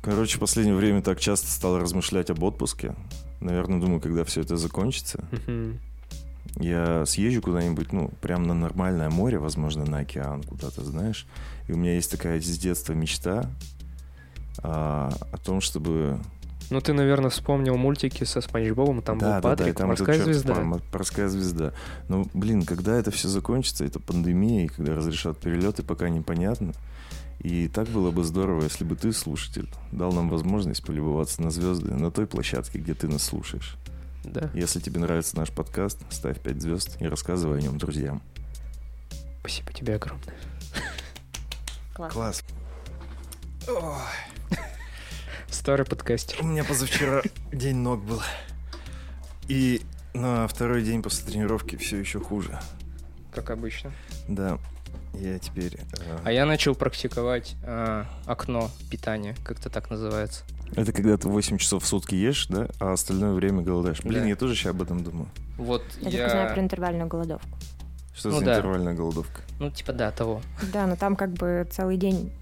Короче, в последнее время так часто стал размышлять об отпуске. Наверное, думаю, когда все это закончится, я съезжу куда-нибудь, ну, прям на нормальное море, возможно, на океан куда-то, знаешь. И у меня есть такая с детства мечта а, о том, чтобы... Ну, ты, наверное, вспомнил мультики со Спанч Бобом, там был Патрик, там этот Морская звезда. Морская звезда. Ну, блин, когда это все закончится, это пандемия, и когда разрешат перелеты, пока непонятно. И так было бы здорово, если бы ты, слушатель, дал нам возможность полюбоваться на звезды на той площадке, где ты нас слушаешь. Да. Если тебе нравится наш подкаст, ставь 5 звезд и рассказывай о нем друзьям. Спасибо тебе огромное. Класс. Класс. Старый подкастер. У меня позавчера день ног был. И на второй день после тренировки все еще хуже. Как обычно. Да, я теперь... э, А я начал практиковать а, окно питания, как-то так называется. Это когда ты 8 часов в сутки ешь, да, а остальное время голодаешь. Блин, Да. я тоже сейчас об этом думаю. Вот Я я... знаю про интервальную голодовку. Что Ну за да. интервальная голодовка? Ну, типа, да, того. Да, но там как бы целый день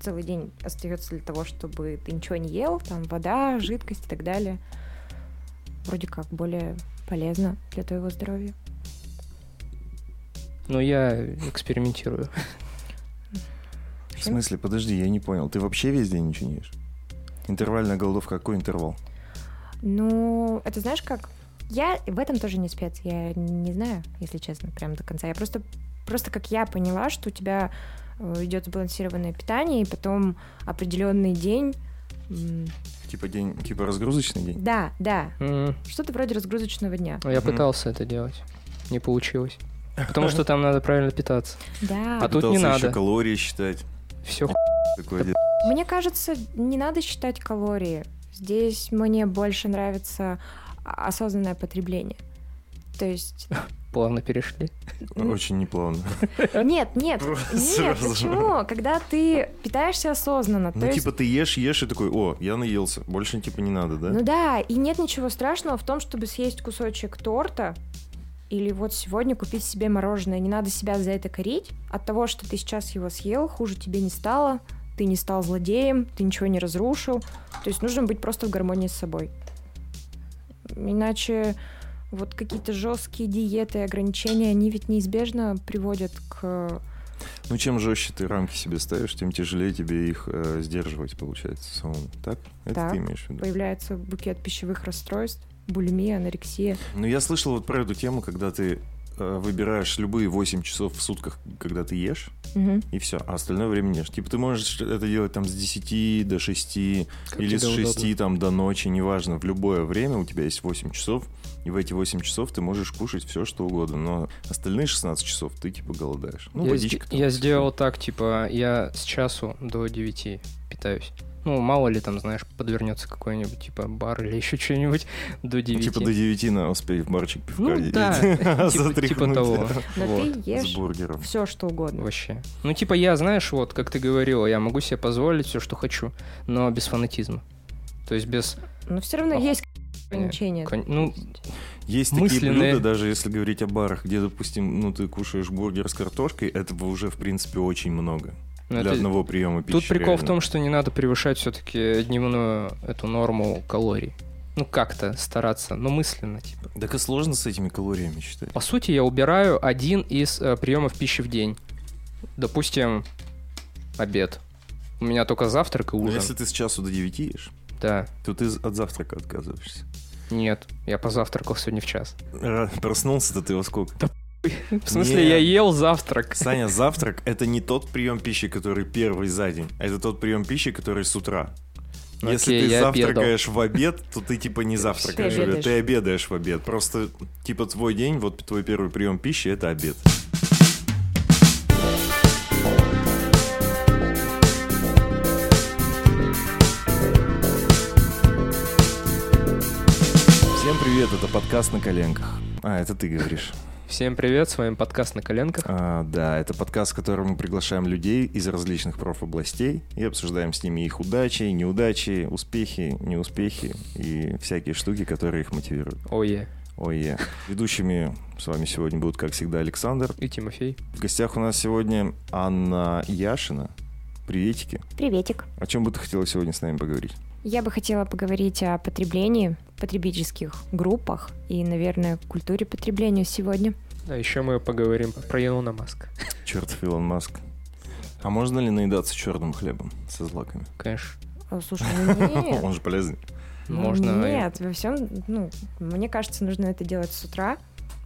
целый день остается для того, чтобы ты ничего не ел, там вода, жидкость и так далее. Вроде как более полезно для твоего здоровья. Но я экспериментирую. В смысле, подожди, я не понял. Ты вообще весь день ничего не ешь? Интервальная голодовка, какой интервал? Ну, это знаешь как? Я в этом тоже не спец. Я не знаю, если честно, прям до конца. Я просто, просто как я поняла, что у тебя э, идет сбалансированное питание, и потом определенный день. Типа день, типа разгрузочный день? Да, да, М, что-то вроде разгрузочного дня. ну, Я Мгм. пытался это делать. Не получилось. Потому что там надо правильно питаться. Да. А тут не Пытался еще надо. калории считать. Все Такое дело. Мне кажется, не надо считать калории. Здесь мне больше нравится осознанное потребление. То есть... плавно перешли. Очень неплавно. Нет, нет, нет, сразу. почему? Когда ты питаешься осознанно, то Ну, типа, ты ешь, ешь, и такой, о, я наелся. Больше, типа, не надо, да? Ну да, и нет ничего страшного в том, чтобы съесть кусочек торта или вот сегодня купить себе мороженое. Не надо себя за это корить. От того, что ты сейчас его съел, хуже тебе не стало, ты не стал злодеем, ты ничего не разрушил. То есть нужно быть просто в гармонии с собой. Иначе вот какие-то жесткие диеты и ограничения, они ведь неизбежно приводят к... Ну, чем жестче ты рамки себе ставишь, тем тяжелее тебе их э, сдерживать, получается, самому. Так? Это Так. ты имеешь в виду? Появляется букет пищевых расстройств, булимия, анорексия. Ну, я слышал вот про эту тему, когда ты э, выбираешь любые 8 часов в сутках, когда ты ешь, Мгм. и все, а остальное время не ешь. Типа ты можешь это делать там с 10 до 6, Как или с тебе 6 удобно. там до ночи, неважно, в любое время у тебя есть 8 часов, и в эти 8 часов ты можешь кушать все, что угодно, но остальные 16 часов ты типа голодаешь. Ну, я водичка там, я сделал так, типа, я с часу до 9 питаюсь. Ну, мало ли там, знаешь, подвернется какой-нибудь, типа, бар или еще что-нибудь до Ну, 9. Типа до 9 на успей в барчик пивка Ну, да, типа- типа того. Но Вот, ты ешь С бургером. все, что угодно. Вообще. Ну, типа, я, знаешь, вот, как ты говорила, я могу себе позволить все, что хочу, но без фанатизма. То есть без... Но все равно Ох, есть ограничения. кон- Ну, Есть такие Мысленные. блюда, даже если говорить о барах, где, допустим, ну ты кушаешь бургер с картошкой, этого уже, в принципе, очень много. Ну, для это- одного приема пищи. Тут прикол в реально. том, что не надо превышать все-таки дневную эту норму калорий. Ну, как-то стараться, но мысленно, типа. Так и сложно с этими калориями считать. По сути, я убираю один из э, приемов пищи в день. Допустим, обед. У меня только завтрак и Но ужин. если ты с часу до 9 ешь, Да. то ты от завтрака отказываешься. Нет, я позавтракал сегодня в час. Ра- Проснулся-то ты во сколько? В смысле, Не. я ел завтрак. Саня, завтрак — это не тот прием пищи, который первый за день, а это тот прием пищи, который с утра. Ну, Если окей, ты завтракаешь в обед, то ты типа не завтракаешь, Ты в обед, обедаешь. ты обедаешь в обед. Просто типа твой день, вот твой первый прием пищи — это обед. Всем привет, это подкаст на коленках. А, это ты говоришь. Всем привет, с вами подкаст на коленках. А, да, это подкаст, в котором мы приглашаем людей из различных профобластей и обсуждаем с ними их удачи, неудачи, успехи, неуспехи и всякие штуки, которые их мотивируют. Ое. Ой, ведущими с вами сегодня будут, как всегда, Александр. И Тимофей. В гостях у нас сегодня Анна Яшина. Приветики. Приветик. О чем бы ты хотела сегодня с нами поговорить? Я бы хотела поговорить о потреблении, потребительских группах и, наверное, культуре потребления сегодня. А еще мы поговорим про Илона Маска. Черт, Илон Маск. А можно ли наедаться черным хлебом со злаками? Конечно. О, Слушай, ну нет. Он же полезный. Ну, Можно. Нет, во всем, ну, мне кажется, нужно это делать с утра,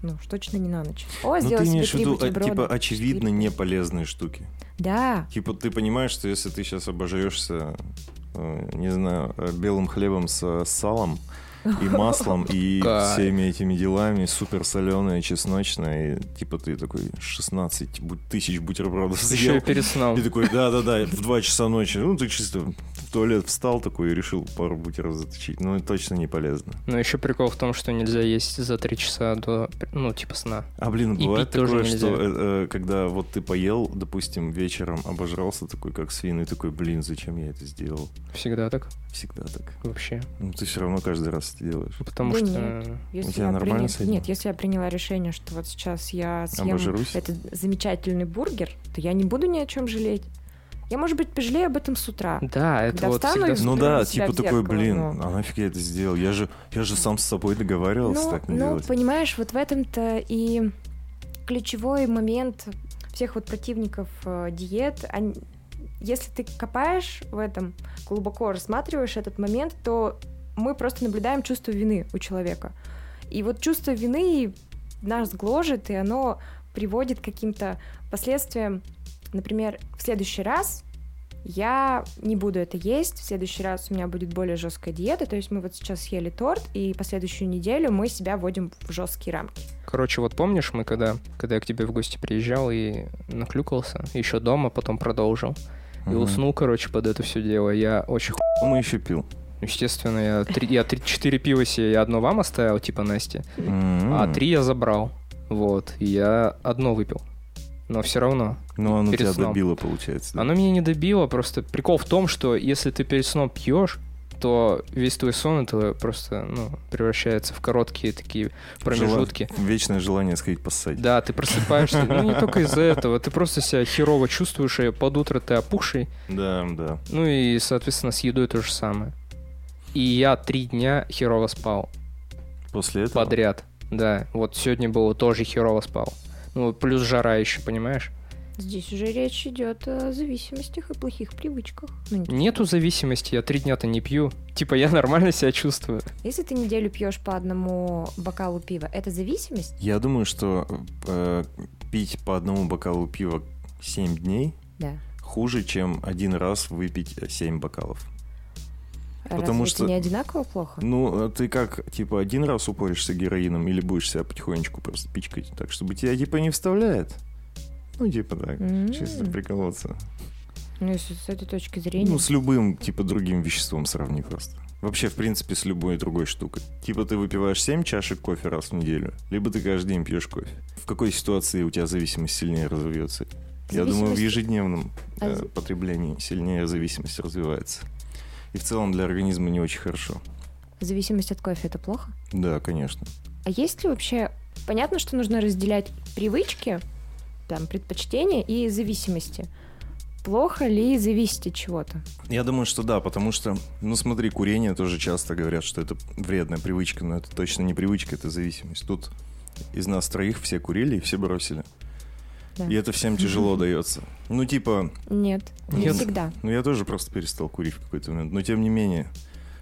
ну, уж точно не на ночь. О, Ну сделать ты имеешь в виду, бутерброда. типа, очевидно не полезные штуки. Да, Типа ты понимаешь, что если ты сейчас обожаешься, э, не знаю, э, белым хлебом с салом и маслом и всеми этими делами, супер соленое, чесночное, и типа ты такой 16 бу- тысяч бутербродов Еще съел. и перед сном. И такой, да-да-да, в 2 часа ночи. Ну, ты чисто в туалет встал такой и решил пару бутеров заточить. Ну, это точно не полезно. Но еще прикол в том, что нельзя есть за три часа до, ну, типа сна. А, блин, бывает такое, что э, э, когда вот ты поел, допустим, вечером обожрался такой, как свин, и такой, блин, зачем я это сделал? Всегда так? Всегда так. Вообще. Ну, ты все равно каждый раз это делаешь. Потому Да что... нет. если тебя я нормально приня- с этим? Нет, если я приняла решение, что вот сейчас я съем Обожрусь? этот замечательный бургер, то я не буду ни о чем жалеть. Я, может быть, пожалею об этом с утра. Да, это Когда вот встану всегда... Ну да, типа такой, блин, ну. а нафиг я это сделал? Я же, я же сам с собой договаривался Ну, так не ну, делать. понимаешь, вот в этом-то и ключевой момент всех вот противников э, диет. они- Если ты копаешь в этом, глубоко рассматриваешь этот момент, то мы просто наблюдаем чувство вины у человека. И вот чувство вины нас гложет, и оно приводит к каким-то последствиям. Например, в следующий раз я не буду это есть, в следующий раз у меня будет более жесткая диета, то есть мы вот сейчас съели торт, и последующую неделю мы себя вводим в жесткие рамки. Короче, вот помнишь, мы когда, когда я к тебе в гости приезжал и наклюкался, еще дома, потом продолжил, и Мгм. уснул, короче, под это все дело, я очень Мы еще пил. Естественно, я, три, я три, четыре пива себе, я одно вам оставил, типа Насте, а М. три я забрал, вот, и я одно выпил. Но все равно. Ну, оно перед тебя сном. добило, получается. да? Оно меня не добило, просто прикол в том, что если ты перед сном пьешь, то весь твой сон это просто ну, превращается в короткие такие промежутки. Жела- Вечное желание сходить поссать. Да, ты просыпаешься, ну не только из-за этого, ты просто себя херово чувствуешь, и под утро ты опухший, Да, да. ну и, соответственно, с едой то же самое. И я три дня херово спал После этого... подряд, да, вот сегодня было тоже херово спал. Ну, плюс жара еще, понимаешь? Здесь уже речь идет о зависимостях и плохих привычках. Ну, не Нету зависимости, я три дня-то не пью. Типа, я нормально себя чувствую. Если ты неделю пьешь по одному бокалу пива, это зависимость? Я думаю, что э, пить по одному бокалу пива 7 дней Да. хуже, чем один раз выпить 7 бокалов. Разве Потому это что- не одинаково плохо? Ну, а ты как, типа, один раз упоришься героином или будешь себя потихонечку просто пичкать, так, чтобы тебя, типа, не вставляет? Ну, типа, так, М. чисто приколоться. Ну, если с этой точки зрения. Ну, с любым, типа, другим веществом сравни просто. Вообще, в принципе, с любой другой штукой. Типа, ты выпиваешь 7 чашек кофе раз в неделю, либо ты каждый день пьешь кофе. В какой ситуации у тебя зависимость сильнее развивается? Я думаю, в Зависимость- ежедневном А э, потреблении сильнее зависимость развивается. И в целом для организма не очень хорошо. Зависимость от кофе это плохо? Да, конечно. А есть ли вообще... Понятно, что нужно разделять привычки, там, предпочтения и зависимости. Плохо ли зависеть от чего-то? Я думаю, что да, потому что, ну смотри, курение тоже часто говорят, что это вредная привычка, но это точно не привычка, это зависимость. Тут из нас троих все курили и все бросили. Да. И это всем тяжело дается. Ну типа, Нет, не всегда. ну я тоже просто перестал курить в какой-то момент, но тем не менее,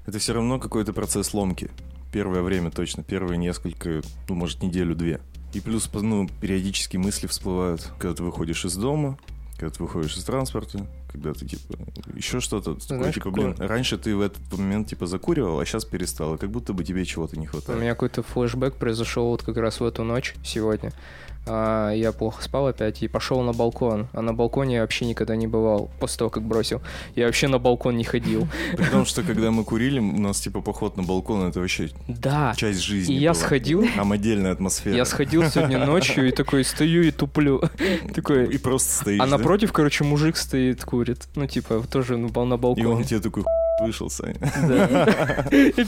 это все равно какой-то процесс ломки. Первое время точно, первые несколько, ну может неделю-две. И плюс, ну, периодически мысли всплывают, когда ты выходишь из дома, когда ты выходишь из транспорта, когда ты, типа, еще что-то. Такое, типа, блин, раньше ты в этот момент, типа, закуривал, а сейчас перестал, и как будто бы тебе чего-то не У хватает. меня какой-то флешбэк произошел вот как раз в эту ночь сегодня. А, я плохо спал опять и пошел на балкон. А на балконе я вообще никогда не бывал после того, как бросил. Я вообще на балкон не ходил. При том, что когда мы курили, у нас, типа, поход на балкон, это вообще Да. часть жизни И я была. сходил, Там отдельная атмосфера. я сходил сегодня ночью и такой стою и туплю. Такой. И просто стоишь, А напротив, короче, мужик стоит, курит. Ну, типа, тоже ну, на И балконе. он тебе такой вышел, Саня. Да.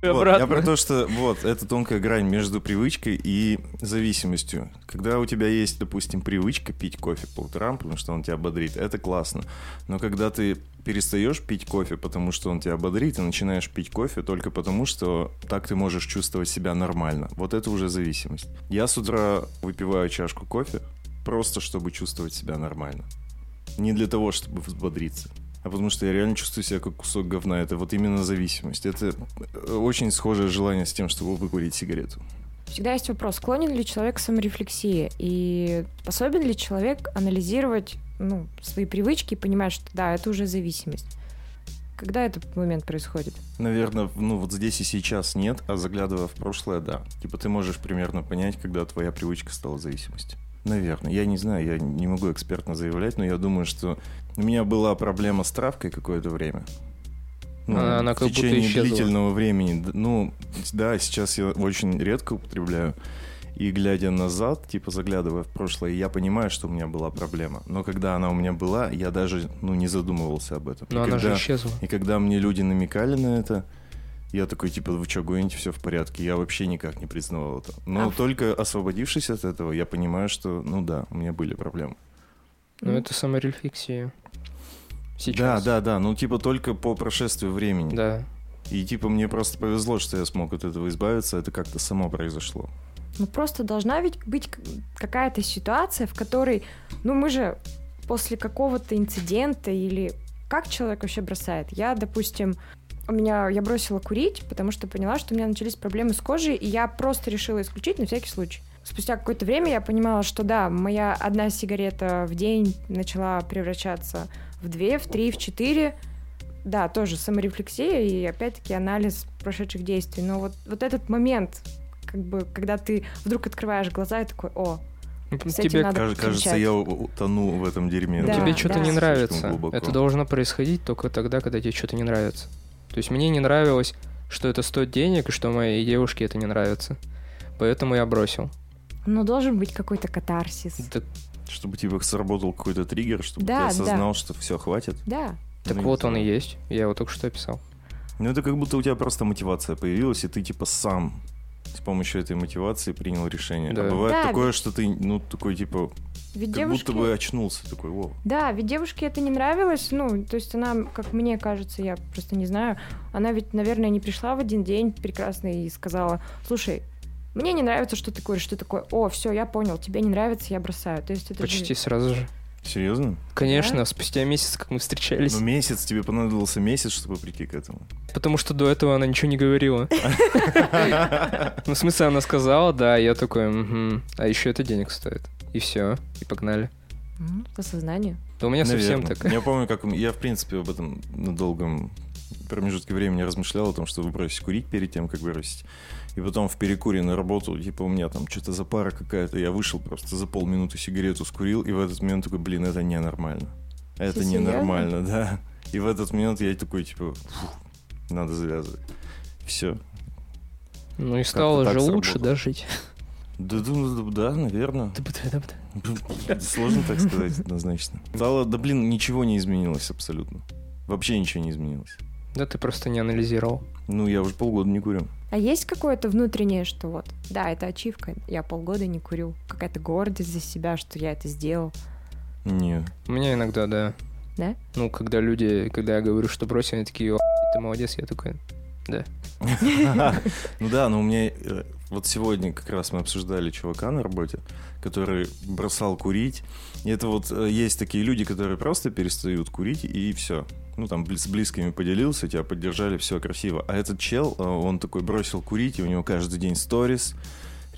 Вот, я про то, что вот, это тонкая грань между привычкой и зависимостью. Когда у тебя есть, допустим, привычка пить кофе по утрам, потому что он тебя бодрит, это классно. Но когда ты перестаешь пить кофе, потому что он тебя бодрит, и начинаешь пить кофе только потому, что так ты можешь чувствовать себя нормально. Вот это уже зависимость. Я с утра выпиваю чашку кофе, просто чтобы чувствовать себя нормально. Не для того, чтобы взбодриться. А потому что я реально чувствую себя как кусок говна. Это вот именно зависимость. Это э, очень схожее желание с тем, чтобы выкурить сигарету. Всегда есть вопрос, склонен ли человек к саморефлексии и способен ли человек анализировать ну, свои привычки и понимать, что да, это уже зависимость. Когда этот момент происходит? Наверное, ну вот здесь и сейчас нет, а заглядывая в прошлое, да. Типа ты можешь примерно понять, когда твоя привычка стала зависимостью. Наверное. Я не знаю, я не могу экспертно заявлять, но я думаю, что у меня была проблема с травкой какое-то время. Ну, А она в как будто течение исчезла. длительного времени. Ну, да, сейчас я очень редко употребляю. И глядя назад, типа заглядывая в прошлое, я понимаю, что у меня была проблема. Но когда она у меня была, я даже ну, не задумывался об этом. Но И она же когда- исчезла. и когда мне люди намекали на это, я такой, типа, вы что, гоните, все в порядке. Я вообще никак не признавал это. Но А только освободившись от этого, я понимаю, что, ну да, у меня были проблемы. Ну, это саморефлексия. Сейчас. Да, да, да. Ну, типа, только по прошествию времени. Да. И, типа, мне просто повезло, что я смог от этого избавиться. Это как-то само произошло. Ну просто должна ведь быть какая-то ситуация, в которой, ну мы же после какого-то инцидента или как человек вообще бросает? Я, допустим, у меня я бросила курить, потому что поняла, что у меня начались проблемы с кожей, и я просто решила исключить на всякий случай. Спустя какое-то время я понимала, что да, моя одна сигарета в день начала превращаться в две, в три, в четыре. Да, тоже саморефлексия и опять-таки анализ прошедших действий. Но вот, вот этот момент, как бы, когда ты вдруг открываешь глаза и такой, о, С этим Тебе, надо Каж- кажется, я утону в этом дерьме. Да, тебе что-то да. не нравится. Это должно происходить только тогда, когда тебе что-то не нравится. То есть мне не нравилось, что это стоит денег, и что моей девушке это не нравится. Поэтому я бросил. ну должен быть какой-то катарсис. Так, Чтобы, типа, сработал какой-то триггер, чтобы Да, ты да. осознал, что все, хватит. Да. так Ну, вот он и есть. Я его только что описал. Ну, это как будто у тебя просто мотивация появилась, и ты, типа, сам с помощью этой мотивации принял решение. Да. А бывает Да, такое, что ты, ну, такой, типа, Ведь как девушке... будто бы очнулся. Такой, во. Да, ведь девушке это не нравилось, ну, то есть она, как мне кажется, я просто не знаю, она ведь, наверное, не пришла в один день прекрасно и сказала, слушай, мне не нравится, что ты куришь, что такое, о, все, я понял, тебе не нравится, я бросаю. То есть это же- Почти сразу же. Серьезно? Конечно, спустя месяц, как мы встречались. Ну, месяц, тебе понадобился месяц, чтобы прийти к этому. Потому что до этого она ничего не говорила. Ну, в смысле, она сказала, да, я такой, «Мгм. а еще это денег стоит. И все, и погнали. М, Осознание. Да у меня совсем Наверное. так. Я помню, как я, в принципе, об этом на долгом промежутке времени размышлял о том, чтобы бросить курить перед тем, как бросить. И потом в перекуре на работу, типа, у меня там что-то запара какая-то, я вышел просто за полминуты сигарету скурил, и в этот момент такой, блин, это ненормально. Это серьёзно? ненормально, да. И в этот момент я такой, типа, «Фух, надо завязывать. Все. Ну и стало же лучше, сработало. да, жить. Да, да, да, наверное. Сложно так сказать однозначно. Стало, да блин, ничего не изменилось абсолютно. Вообще ничего не изменилось. Да ты просто не анализировал. Ну, я уже полгода не курю. А есть какое-то внутреннее, что вот, да, это ачивка, я полгода не курю, какая-то гордость за себя, что я это сделал. Нет. У меня иногда, да. Да? Ну, когда люди, когда я говорю, что бросил, они такие, «О, ты молодец, я такой, Ну да, но у меня... Вот сегодня как раз мы обсуждали чувака на работе, который бросал курить. И это вот э, есть такие люди, которые просто перестают курить, и все. Ну, там с близкими поделился, тебя поддержали, все красиво. А этот чел, э, он такой бросил курить, и у него каждый день сторис.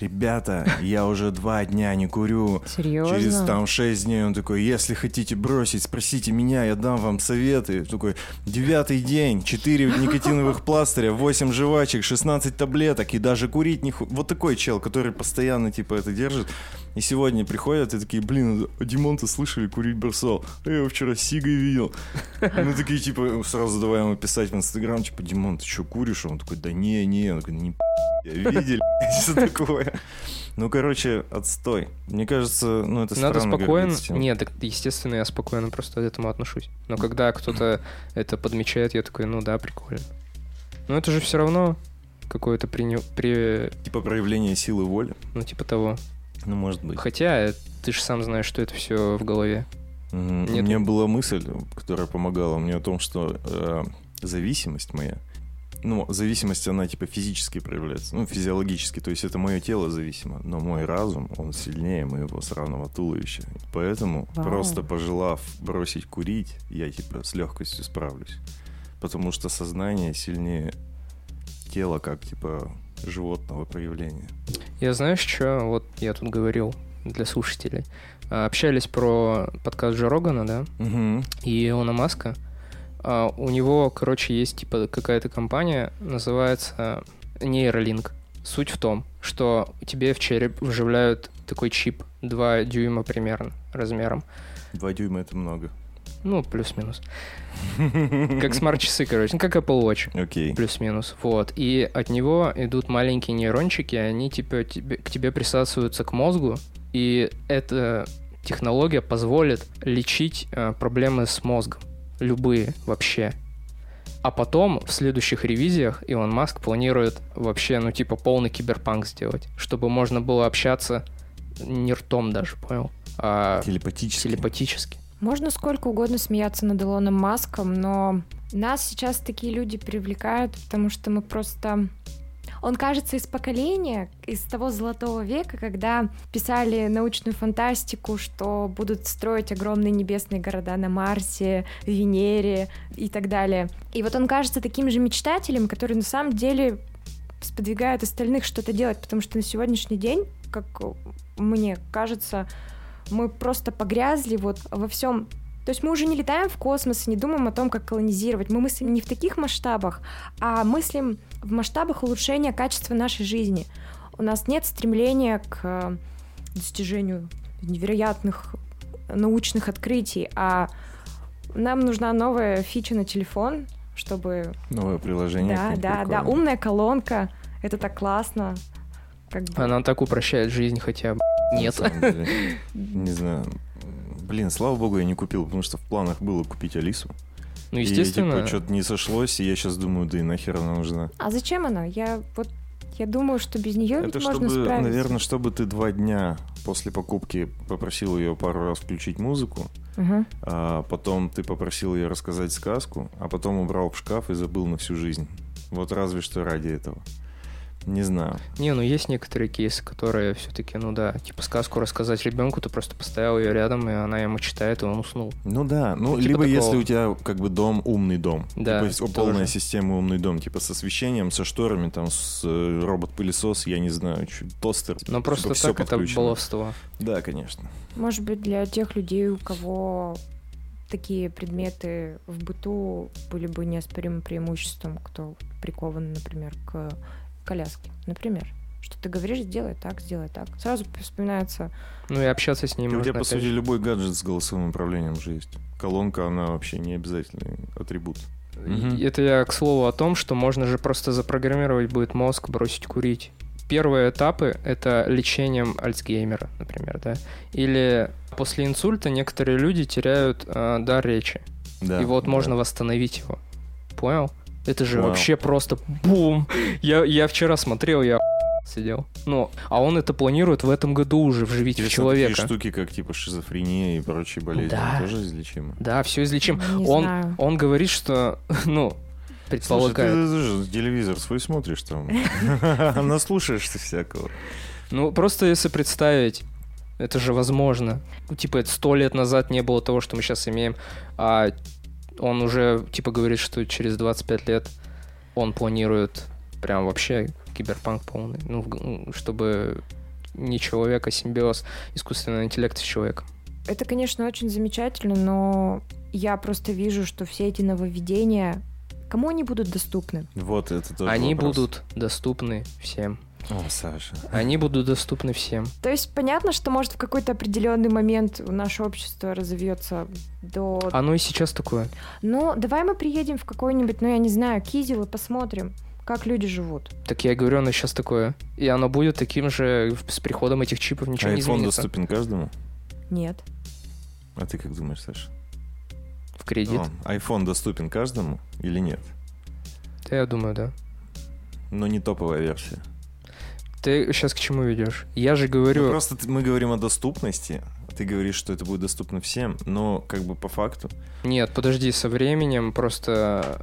Ребята, я уже два дня не курю. Серьезно? Через там 6 дней он такой, если хотите бросить, спросите меня, я дам вам советы. Такой, девятый день, 4 никотиновых пластыря, 8 жвачек, 16 таблеток и даже курить не. Вот такой чел, который постоянно типа это держит. И сегодня приходят и такие, блин, а Димон-то слышали, курить бросал. А я его вчера Сигой видел. Мы такие, типа, сразу давай ему писать в Инстаграм, типа, Димон, ты что, куришь? Он такой, да не, не. Он такой, не я видели, что такое. Ну, короче, отстой. Мне кажется, ну, это Надо спокойно... Нет, так, естественно, я спокойно просто к этому отношусь. Но когда кто-то это подмечает, я такой, ну да, прикольно. Но это же все равно какое-то при... при... Типа проявление силы воли? Ну, типа того. Ну, может быть. Хотя э, ты же сам знаешь, что это все в голове. Мгм. У Нет. меня была мысль, которая помогала мне о том, что э, зависимость моя, ну, зависимость, она типа физически проявляется, ну, физиологически, то есть это мое тело зависимо, но мой разум, он сильнее моего сравного туловища. Поэтому, Вау. просто пожелав бросить курить, я типа с легкостью справлюсь. Потому что сознание сильнее тела, как типа животного проявления. Я знаешь, что? Вот я тут говорил для слушателей. А, Общались про подкаст Джо Рогана, да? Мгм. и Илона Маска. А, у него, короче, есть типа какая-то компания, называется Neuralink. Суть в том, что тебе в череп вживляют такой чип 2 дюйма примерно размером. Два дюйма это много. Ну, плюс-минус. Как смарт-часы, короче. Ну, как Apple Watch. Окей. Плюс-минус. Вот. И от него идут маленькие нейрончики, они типа тебе, к тебе присасываются к мозгу, и эта технология позволит лечить э, проблемы с мозгом. Любые вообще. А потом в следующих ревизиях Илон Маск планирует вообще, ну, типа, полный киберпанк сделать, чтобы можно было общаться не ртом даже, понял? А Телепатически. телепатически. Можно сколько угодно смеяться над Илоном Маском, но нас сейчас такие люди привлекают, потому что мы просто... Он кажется из поколения, из того золотого века, когда писали научную фантастику, что будут строить огромные небесные города на Марсе, Венере и так далее. И вот он кажется таким же мечтателем, который на самом деле сподвигает остальных что-то делать, потому что на сегодняшний день, как мне кажется, мы просто погрязли вот во всем. То есть мы уже не летаем в космос и не думаем о том, как колонизировать. Мы мыслим не в таких масштабах, а мыслим в масштабах улучшения качества нашей жизни. У нас нет стремления к э, достижению невероятных научных открытий, а нам нужна новая фича на телефон, чтобы... Новое приложение. Да, да, да, прикольное. умная колонка. Это так классно. Как бы. Она так упрощает жизнь хотя бы. Нет. Не знаю. Блин, слава богу, я не купил, потому что в планах было купить Алису. Ну, И естественно. типа что-то не сошлось, и я сейчас думаю, да и нахер она нужна. А зачем она? Я вот я думаю, что без нее Это можно чтобы, справиться. наверное, чтобы ты два дня после покупки попросил ее пару раз включить музыку, Мгм. а потом ты попросил ее рассказать сказку, а потом убрал в шкаф и забыл на всю жизнь. Вот разве что ради этого. Не знаю. Не, ну есть некоторые кейсы, которые все-таки, ну да, типа сказку рассказать ребенку, ты просто поставил ее рядом, и она ему читает, и он уснул. Ну да, ну Типа либо такого. если у тебя как бы дом умный дом, Да, типа есть полная система умный дом, типа с освещением, со шторами, там с э, робот-пылесос, я не знаю, чё, тостер. Но типа просто так это баловство. Да, конечно. Может быть, для тех людей, у кого такие предметы в быту были бы неоспоримым преимуществом, кто прикован, например, к коляске. Например, что ты говоришь, сделай так, сделай так. Сразу вспоминается Ну и общаться с ней у можно. тебя, по сути, же. любой гаджет с голосовым управлением уже есть. Колонка, она вообще не обязательный атрибут. И Это я к слову о том, что можно же просто запрограммировать будет мозг, бросить курить. Первые этапы — это лечением Альцгеймера, например, да. Или после инсульта некоторые люди теряют э, дар речи. Да, и вот да. можно восстановить его. Понял? Это же Вау. вообще просто бум! Я, я вчера смотрел, я сидел. Ну, а он это планирует в этом году уже вживить в Интересно, такие человека. штуки, как типа шизофрения и прочие болезни, Да. тоже излечимы? Да, все излечим. Не он, знаю. он говорит, что, ну, Слушай, предполагает. ты, ты же телевизор свой смотришь там. Наслушаешься всякого. Ну, просто если представить, это же возможно. Типа, это сто лет назад не было того, что мы сейчас имеем, а он уже, типа, говорит, что через 25 лет он планирует прям вообще киберпанк полный. Ну, ну, чтобы не человек, а симбиоз искусственного интеллекта с человеком. Это, конечно, очень замечательно, но я просто вижу, что все эти нововведения, кому они будут доступны? Вот это тоже Они вопрос. будут доступны всем. О, Саша. Они будут доступны всем. То есть понятно, что может в какой-то определенный момент наше общество разовьется до... Оно и сейчас такое. Ну, давай мы приедем в какой-нибудь, ну, я не знаю, Кизел и посмотрим, как люди живут. Так я говорю, оно сейчас такое. И оно будет таким же с приходом этих чипов, ничего не iPhone изменится. доступен каждому? Нет. А ты как думаешь, Саша? В кредит. О, iPhone доступен каждому или нет? Да, я думаю, да. Но не топовая версия. Ты сейчас к чему ведешь? Я же говорю... Ну, просто мы говорим о доступности. Ты говоришь, что это будет доступно всем, но как бы по факту. Нет, подожди, со временем просто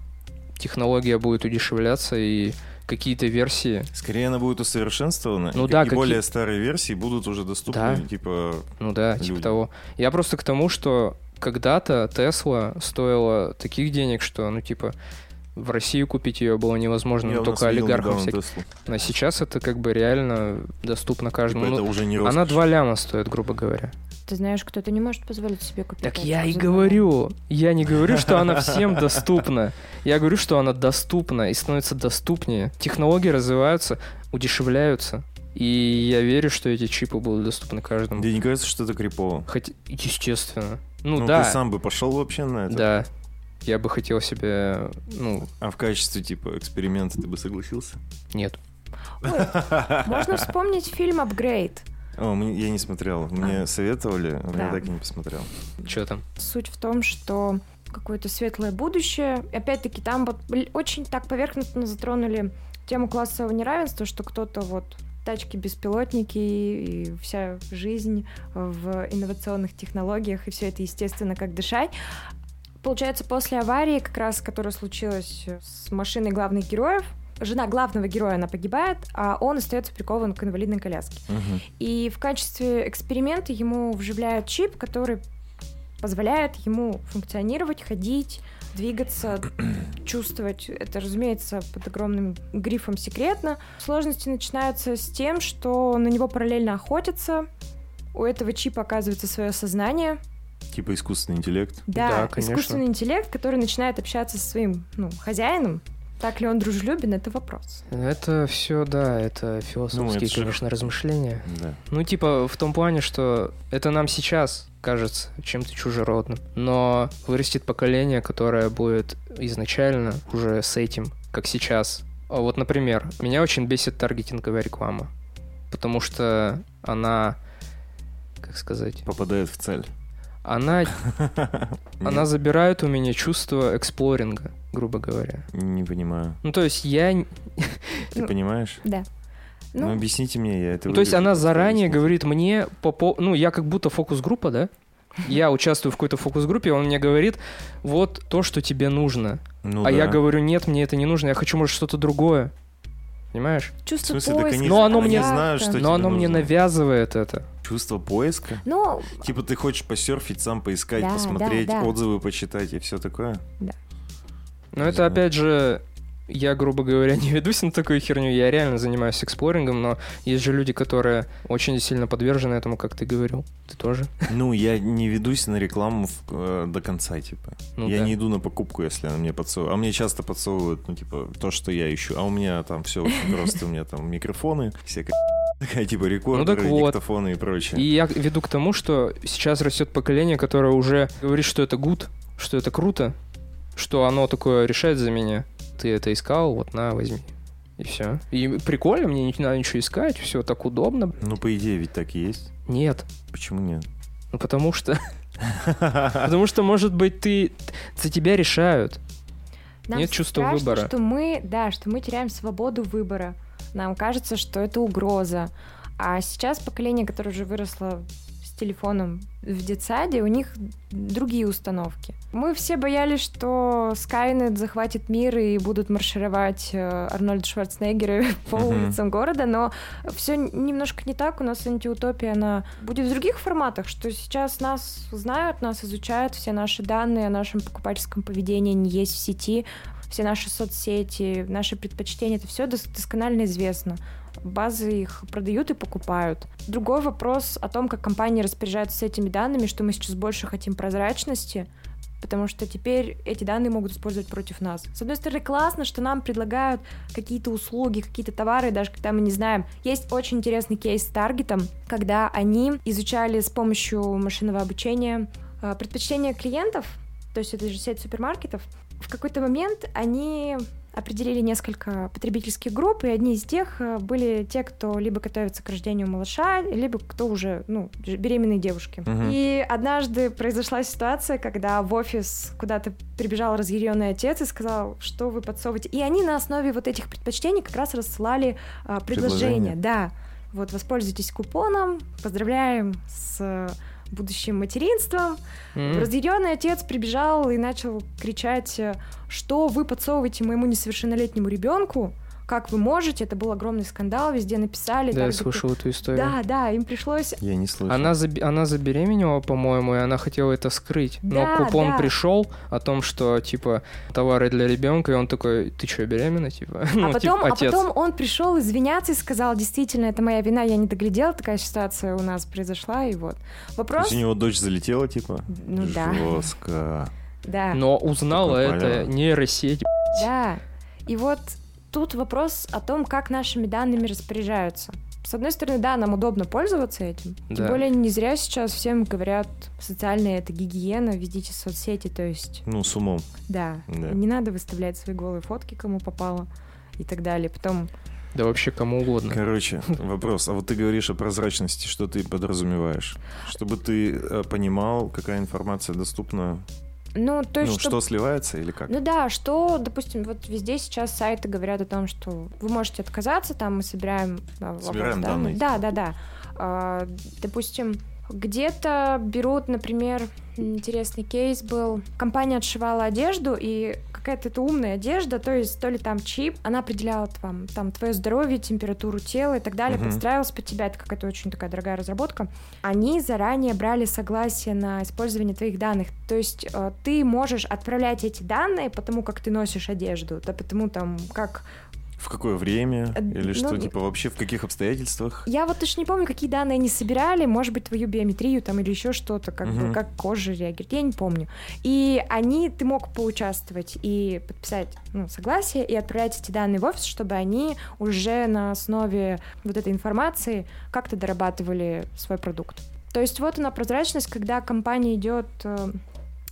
технология будет удешевляться, и какие-то версии... Скорее она будет усовершенствована, Ну и, да, какие- более старые версии будут уже доступны, Да. типа... Ну да, типа Люди. того. Я просто к тому, что когда-то Тесла стоила таких денег, что, ну, типа, в Россию купить ее было невозможно, я только олигархам недавно. Теслу. А сейчас это как бы реально доступно каждому. Типа, Ну, это уже не она роскошь. 2 ляма стоит, грубо говоря. Ты знаешь, кто-то не может позволить себе купить. Так я и говорю. Я не говорю, что она всем доступна. Я говорю, что она доступна и становится доступнее. Технологии развиваются, удешевляются. И я верю, что эти чипы будут доступны каждому. Тебе не кажется, что это крипово? Хоть, естественно. Ну, Ну, да. ты сам бы пошел вообще на это? Да. Я бы хотел себе... Ну, А в качестве, типа, эксперимента ты бы согласился? нет. Ой, Можно вспомнить фильм «Апгрейд». О, я не смотрел. Мне советовали, но я Да. так и не посмотрел. Что там? Суть в том, что какое-то светлое будущее. И Опять-таки там вот очень так поверхностно затронули тему классового неравенства, что кто-то вот тачки, беспилотники и вся жизнь в инновационных технологиях, и все это, естественно, как дышать. Получается, после аварии, как раз, которая случилась с машиной главных героев, жена главного героя, она погибает, а он остается прикован к инвалидной коляске. Мгм. И в качестве эксперимента ему вживляют чип, который позволяет ему функционировать, ходить, двигаться, чувствовать. Это, разумеется, под огромным грифом секретно. Сложности начинаются с тем, что на него параллельно охотятся. У этого чипа оказывается свое сознание. Типа искусственный интеллект. Да, Да, конечно. искусственный интеллект, который начинает общаться со своим ну, хозяином. Так ли он дружелюбен, это вопрос. Это все, да, это философские, это же- конечно, размышления. Да. Ну, типа, в том плане, что это нам сейчас кажется чем-то чужеродным. Но вырастет поколение, которое будет изначально уже с этим, как сейчас. А Вот, например, меня очень бесит таргетинговая реклама. Потому что она, как сказать, Попадает в цель. Она, она забирает у меня чувство эксплоринга, грубо говоря. Не понимаю. Ну, то есть я... Ты Ну, понимаешь? Да. Ну, Ну, объясните мне, я это Ну, то есть она заранее объясните. говорит мне, по, по- ну, я как будто фокус-группа, да? Я участвую в какой-то фокус-группе, он мне говорит, вот то, что тебе нужно. Ну а я да. говорю, нет, мне это не нужно, я хочу, может, что-то другое. Понимаешь? чувство В смысле, так поиска. они- Но оно они мне- знают, что Но оно мне нужно. навязывает это. Чувство поиска? Ну, Типа ты хочешь посерфить, сам поискать, Да, посмотреть, да, да. отзывы почитать и все такое? Но это, опять же, я, грубо говоря, не ведусь на такую херню, я реально занимаюсь эксплорингом, но есть же люди, которые очень сильно подвержены этому, как ты говорил. Ты тоже? Ну, я не ведусь на рекламу в- э, до конца, типа. Ну я да. не иду на покупку, если она мне подсовывает. А мне часто подсовывают, ну, типа, то, что я ищу. А у меня там все очень просто. У меня там микрофоны, всякая такая, типа, рекордеры, Ну так вот. диктофоны и прочее. И я веду к тому, что сейчас растет поколение, которое уже говорит, что это гуд, что это круто, что оно такое решает за меня. Ты это искал, вот на, возьми. И все. И прикольно, мне не надо ничего искать, все так удобно. Ну, по идее, ведь так и есть. Нет. Почему нет? Ну потому что... Потому что, может быть, ты... За тебя решают. Нам Нет чувства страшно, выбора. что мы, да, что мы теряем свободу выбора. Нам кажется, что это угроза. А сейчас поколение, которое уже выросло телефоном в детсаде, у них другие установки. Мы все боялись, что Скайнет захватит мир и будут маршировать э, Арнольд Шварценеггеры по Мгм. улицам города, но все немножко не так. У нас антиутопия, она будет в других форматах, что сейчас нас знают, нас изучают, все наши данные о нашем покупательском поведении не есть в сети, все наши соцсети, наши предпочтения, это все досконально известно. Базы их продают и покупают. Другой вопрос о том, как компании распоряжаются этими данными, что мы сейчас больше хотим прозрачности, потому что теперь эти данные могут использовать против нас. С одной стороны, классно, что нам предлагают какие-то услуги, какие-то товары, даже когда мы не знаем. Есть очень интересный кейс с Таргетом, когда они изучали с помощью машинного обучения э, предпочтения клиентов, то есть это же сеть супермаркетов. В какой-то момент они определили несколько потребительских групп, и одни из тех э, были те, кто либо готовится к рождению малыша, либо кто уже, ну, беременные девушки. Мгм. И однажды произошла ситуация, когда в офис куда-то прибежал разъяренный отец и сказал, что вы подсовываете. И они на основе вот этих предпочтений как раз рассылали а, предложения. Предложения. Да. Вот, воспользуйтесь купоном, поздравляем с будущим материнством. М. Разъяренный отец прибежал и начал кричать, что вы подсовываете моему несовершеннолетнему ребенку, как вы можете. Это был огромный скандал, везде написали. Да, я же, слышал эту историю. Да, да, им пришлось Я не слышал. Она, заби- она забеременела, по-моему, и она хотела это скрыть. Но Да, купон да. пришел о том, что, типа, товары для ребенка, и он такой, ты что, беременна, типа? ну, а, потом, типа, а отец. потом он пришел извиняться и сказал, действительно, это моя вина, я не доглядел, такая ситуация у нас произошла, и вот. То Вопрос... есть у него дочь залетела, типа? Ну да, Жестко. да, Но узнала это нейросеть. да. И вот тут вопрос о том, как нашими данными распоряжаются. С одной стороны, да, нам удобно пользоваться этим. Тем Да. более не зря сейчас всем говорят, социальная это гигиена, ведите соцсети, то есть, Ну, с умом. да, Да. не надо выставлять свои голые фотки, кому попало и так далее. Потом Да вообще кому угодно. Короче, вопрос. А вот ты говоришь о прозрачности, что ты подразумеваешь? Чтобы ты э, понимал, какая информация доступна, Ну, то есть, ну, чтоб- что сливается или как? Ну да, что, допустим, вот везде сейчас сайты говорят о том, что вы можете отказаться, там мы собираем... вопрос, Собираем да? данные. Да, да, да. А, допустим, где-то берут, например, интересный кейс был, компания отшивала одежду, и какая-то это умная одежда, то есть то ли там чип, она определяла вам там твое здоровье, температуру тела и так далее, Мгм. подстраивалась под тебя, это какая-то очень такая дорогая разработка. Они заранее брали согласие на использование твоих данных, то есть э, ты можешь отправлять эти данные потому, как ты носишь одежду, да потому там, как В какое время? Э, Или ну, что, типа, вообще в каких обстоятельствах? Я вот точно не помню, какие данные они собирали, может быть, твою биометрию там или еще что-то, как бы, Мгм. как кожа реагирует, я не помню. И они, ты мог поучаствовать и подписать ну, согласие и отправлять эти данные в офис, чтобы они уже на основе вот этой информации как-то дорабатывали свой продукт. То есть вот она прозрачность, когда компания идет э,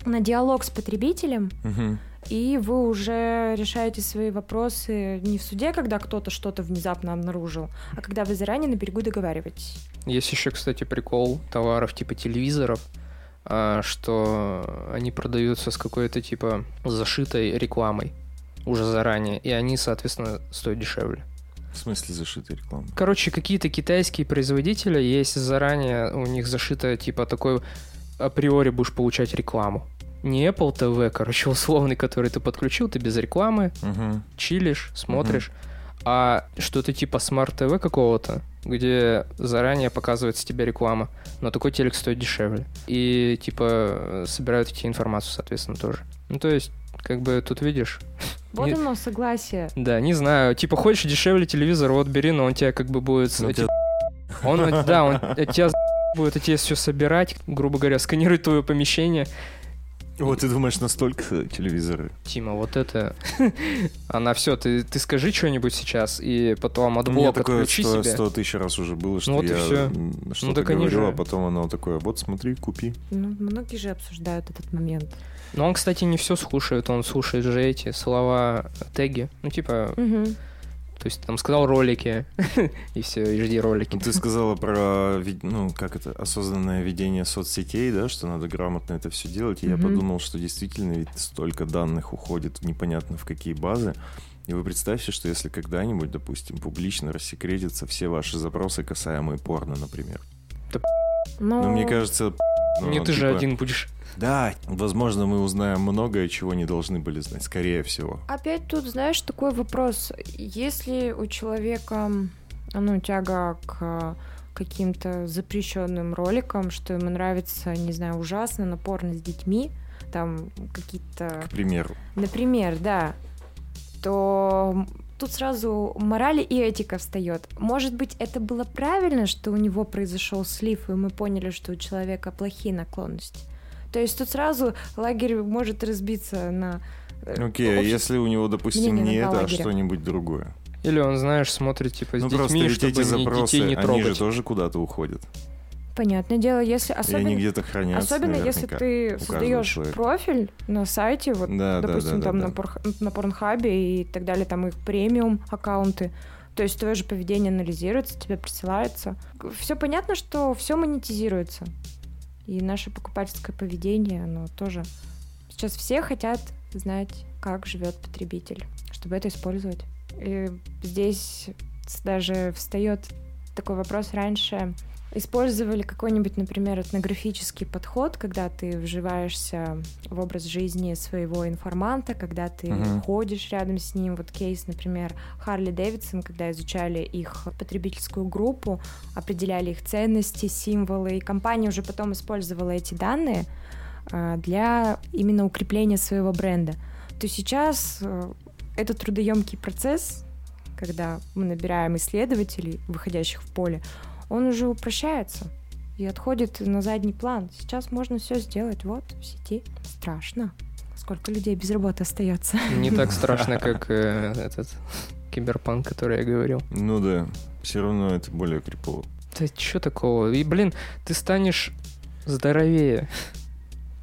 на диалог с потребителем, Мгм. И вы уже решаете свои вопросы не в суде, когда кто-то что-то внезапно обнаружил, а когда вы заранее на берегу договариваетесь. Есть еще, кстати, прикол товаров типа телевизоров, а, что они продаются с какой-то типа зашитой рекламой уже заранее, и они, соответственно, стоят дешевле. В смысле зашитой рекламы? Короче, какие-то китайские производители есть заранее, у них зашито типа такой априори будешь получать рекламу. Не Apple TV, короче, условный, который ты подключил, ты без рекламы, Мгм. чилишь, смотришь, а что-то типа смарт-ТВ какого-то, где заранее показывается тебе реклама, но такой телек стоит дешевле. И типа собирают эти информацию, соответственно, тоже. Ну, то есть, как бы тут видишь, Вот Не- оно, согласие. да, не знаю, типа хочешь дешевле телевизор, вот бери, но он тебя как бы будет... Ну, эти- тебя- Он, да, он от тебя будет эти все собирать, грубо говоря, сканировать твое помещение. Вот ты думаешь, настолько телевизоры? Тима, вот это... Она все, ты, ты скажи что-нибудь сейчас, и потом У меня отблок такое отключи сто, себе. сто тысяч раз уже было, что вот и я всё. м, что-то так они говорю, же- а потом оно такое, вот смотри, купи. Ну, многие же обсуждают этот момент. Но он, кстати, не все слушает, он слушает же эти слова, теги. Ну, типа, Мгм. То есть там сказал ролики, и все, и жди ролики. Ну, Ты сказала про, ну, как это, осознанное ведение соцсетей, да, что надо грамотно это все делать. И я Мгм. подумал, что действительно ведь столько данных уходит непонятно в какие базы. И вы представьте, что если когда-нибудь, допустим, публично рассекретятся все ваши запросы, касаемые порно, например. Но... Ну, мне кажется... ну, Не ты же типа, один будешь. Да, возможно, мы узнаем многое, чего не должны были знать, скорее всего. Опять тут, знаешь, такой вопрос. Если у человека, ну, тяга к каким-то запрещенным роликам, что ему нравится, не знаю, ужасно, напорно с детьми, там какие-то К примеру. Например, да, то тут сразу мораль и этика встает. Может быть, это было правильно, что у него произошел слив, и мы поняли, что у человека плохие наклонности. То есть тут сразу лагерь может разбиться на... э, Окей, а общее- если у него, допустим, не это, а что-нибудь другое? Или он, знаешь, смотрит, типа, с ну, просто детьми, чтобы эти запросы, детей не они трогать. же тоже куда-то уходят. Понятное дело, если И они особенно, где-то хранятся особенно если ты создаешь человека. профиль на сайте, вот, Да, да, допустим, да, там да, на, да. На Порнхабе и так далее, там их премиум аккаунты. То есть твое же поведение анализируется, тебе присылается. Все понятно, что все монетизируется. И наше покупательское поведение, оно тоже... Сейчас все хотят знать, как живет потребитель, чтобы это использовать. И здесь даже встает такой вопрос раньше. Использовали какой-нибудь, например, этнографический подход, когда ты вживаешься в образ жизни своего информанта, когда ты Мгм. ходишь рядом с ним. Вот кейс, например, Харли Дэвидсон, когда изучали их потребительскую группу, определяли их ценности, символы, и компания уже потом использовала эти данные а, для именно укрепления своего бренда. То сейчас э, это трудоемкий процесс, когда мы набираем исследователей, выходящих в поле, он уже упрощается и отходит на задний план. Сейчас можно все сделать вот в сети. Страшно. Сколько людей без работы остается. Не так страшно, как э, этот киберпанк, который я говорил. Ну да, все равно это более крипово. Да что такого? И, блин, ты станешь здоровее,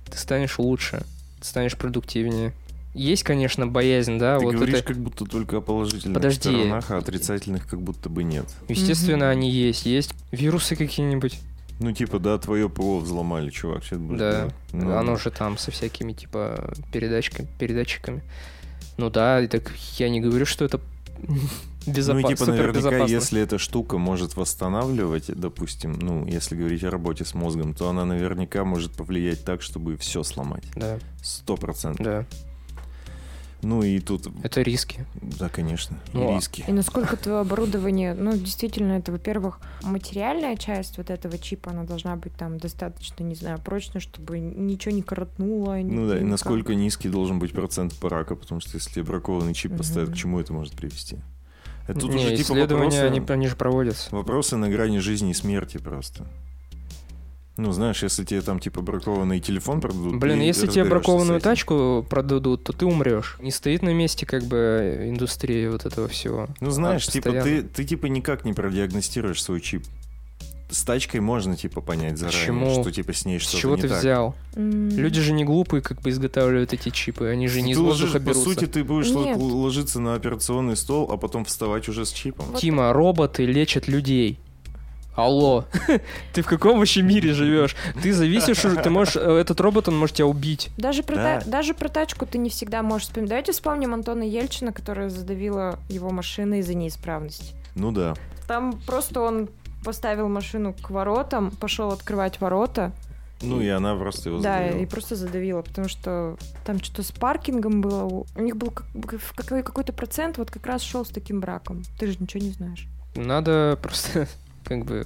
ты станешь лучше, ты станешь продуктивнее. Есть, конечно, боязнь, да, Ты вот говоришь это... как будто только о положительных Подожди. сторонах, а отрицательных как будто бы нет. Естественно, Мгм. они есть. Есть вирусы какие-нибудь. Ну типа, да, твое ПО взломали, чувак, это будешь Да? Ну, оно же там со всякими, типа, передачками, передатчиками. Ну да, и так я не говорю, что это безопасно, Ну, типа, наверняка, если эта штука может восстанавливать, допустим, ну, если говорить о работе с мозгом, то она наверняка может повлиять так, чтобы все сломать. Да, Сто процентов. да, Ну, и тут, это риски. да, конечно, и Ну, а- риски. И насколько твое оборудование, ну, действительно, это, во-первых, материальная часть вот этого чипа, она должна быть там достаточно, не знаю, прочной, чтобы ничего не коротнуло. ни- Ну да, и насколько низкий должен быть процент рака, потому что если бракованный чип поставят, Мгм. к чему это может привести? Это тут Не, уже типа исследования, вопросы, они, они же проводятся. вопросы на грани жизни и смерти просто. Ну, знаешь, если тебе там типа бракованный телефон продадут... Блин, ты если тебе бракованную с тачку продадут, то ты умрешь. Не стоит на месте как бы индустрия вот этого всего. Ну, знаешь, А типа ты, ты типа никак не продиагностируешь свой чип. С тачкой можно типа понять заранее, Почему? что типа с ней С что-то чего не ты так. взял? Люди же не глупые, как бы изготавливают эти чипы. Они же не из Ты воздуха ложишь- по берутся. сути, ты будешь Нет. ложиться на операционный стол, а потом вставать уже с чипом. Вот Тима, роботы лечат людей. Алло, ты в каком вообще мире живешь? Ты зависишь уже, ты можешь, э, этот робот, он может тебя убить. Даже про, Да. та- даже про тачку ты не всегда можешь вспомнить. Давайте вспомним Антона Ельчина, которая задавила его машина из-за неисправности. Ну да. Там просто он поставил машину к воротам, пошел открывать ворота, Ну и она просто его да, задавила. и просто задавила, потому что там что-то с паркингом было. У них был как- какой- какой-то процент, вот как раз шел с таким браком. Ты же ничего не знаешь. Надо просто как бы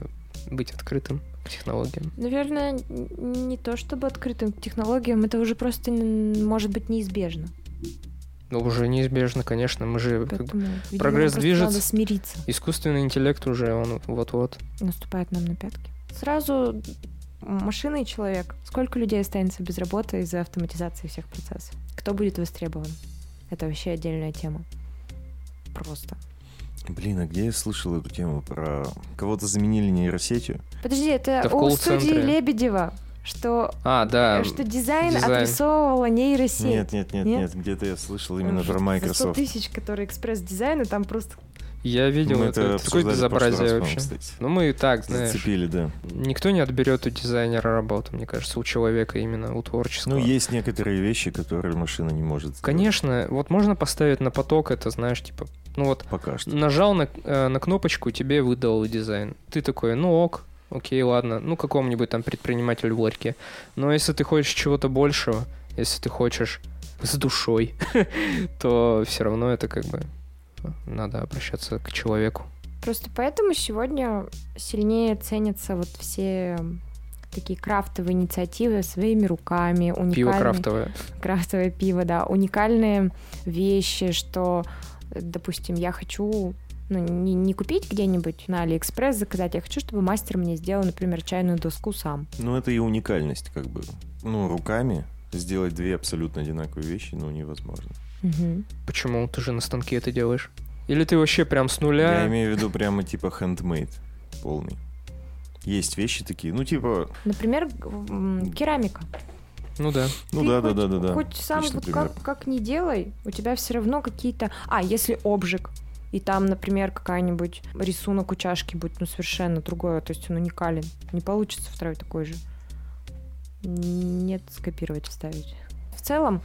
быть открытым к технологиям. Наверное, не то чтобы открытым к технологиям, это уже просто может быть неизбежно. Ну, уже неизбежно, конечно, мы же... как бы- Поэтому, видимо, прогресс движется. Надо смириться. Искусственный интеллект уже, он вот-вот. Наступает нам на пятки. Сразу машина и человек. Сколько людей останется без работы из-за автоматизации всех процессов? Кто будет востребован? Это вообще отдельная тема. Просто. Блин, а где я слышал эту тему про кого-то заменили нейросетью? Подожди, это, Это у студии Лебедева, что, А, да. что дизайн, дизайн. отрисовывала нейросеть. Нет, нет, нет, Нет? нет, где-то я слышал именно про 100 Microsoft. тысяч, которые экспресс-дизайн, и там просто... Я видел Мы это. это такое раз, безобразие вообще. кстати. Ну, мы и так, знаешь. Зацепили, да. Никто не отберет у дизайнера работу, мне кажется, у человека именно, у творческого. Ну, есть некоторые вещи, которые машина не может сделать. Конечно, вот можно поставить на поток это, знаешь, типа, ну вот, Пока что. нажал на, э, на кнопочку, тебе выдал дизайн. Ты такой, ну ок, окей, ладно, ну какому-нибудь там предпринимателю в ларьке. Но если ты хочешь чего-то большего, если ты хочешь с душой, то все равно это как бы надо обращаться к человеку. Просто поэтому сегодня сильнее ценятся вот все такие крафтовые инициативы своими руками, уникальные... Пиво крафтовое. крафтовое пиво, да, уникальные вещи, что, допустим, я хочу ну, не, не купить где-нибудь на Алиэкспресс заказать, я хочу, чтобы мастер мне сделал, например, чайную доску сам. Ну, это и уникальность, как бы. Ну, руками сделать две абсолютно одинаковые вещи, ну, невозможно. Мгм. Почему? Ты же на станке это делаешь. Или ты вообще прям с нуля... Я имею в виду прямо типа handmade полный. есть вещи такие, ну типа, Например, керамика. Ну да. ну да, да, хоть- да, да, да. Хоть сам Отличный вот пример. как, как не делай, у тебя все равно какие-то... А, если обжиг, и там, например, какая-нибудь рисунок у чашки будет, ну, совершенно другое, то есть он уникален. Не получится второй такой же. Нет, скопировать, вставить. В целом,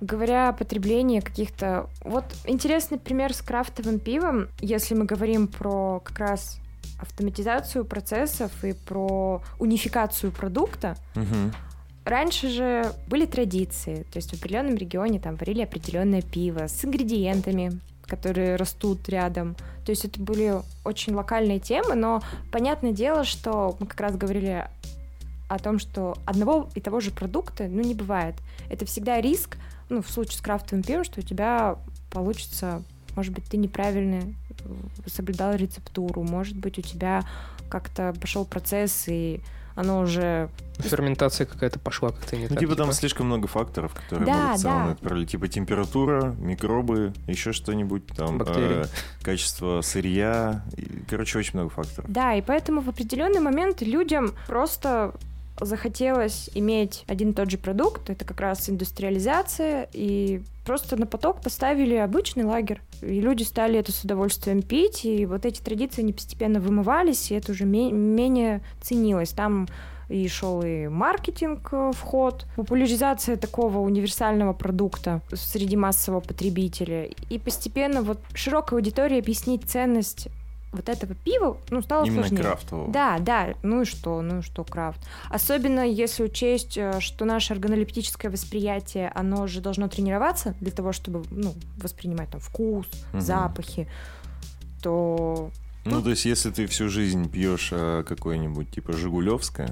говоря о потреблении каких-то... Вот интересный пример с крафтовым пивом, если мы говорим про как раз автоматизацию процессов и про унификацию продукта, Мгм. Раньше же были традиции, то есть в определенном регионе там варили определенное пиво с ингредиентами, которые растут рядом. То есть это были очень локальные темы, но понятное дело, что мы как раз говорили о том, что одного и того же продукта, ну, не бывает. Это всегда риск, ну, в случае с крафтовым пивом, что у тебя получится, может быть, ты неправильно э, соблюдал рецептуру, может быть, у тебя как-то пошел процесс, и оно уже Ферментация какая-то пошла как-то не Ну, так. типа там слишком много факторов, которые Да, могут в целом да. пролить. Типа температура, микробы, еще что-нибудь, там, Бактерии. э, качество сырья. И, короче, очень много факторов. Да, и поэтому в определенный момент людям просто захотелось иметь один и тот же продукт, это как раз индустриализация, и просто на поток поставили обычный лагерь. И люди стали это с удовольствием пить, и вот эти традиции, они постепенно вымывались, и это уже ме- менее ценилось. Там и шел и маркетинг э, в ход, популяризация такого универсального продукта среди массового потребителя. И постепенно вот широкой аудитории объяснить ценность вот этого пива, ну, стало Именно сложнее. крафтового. Да, да, ну и что, ну и что крафт. Особенно если учесть, э, что наше органолептическое восприятие, оно же должно тренироваться для того, чтобы, ну, воспринимать там вкус, Мгм. запахи, то... Ну, то есть, если ты всю жизнь пьешь а, какое-нибудь, типа, Жигулевское.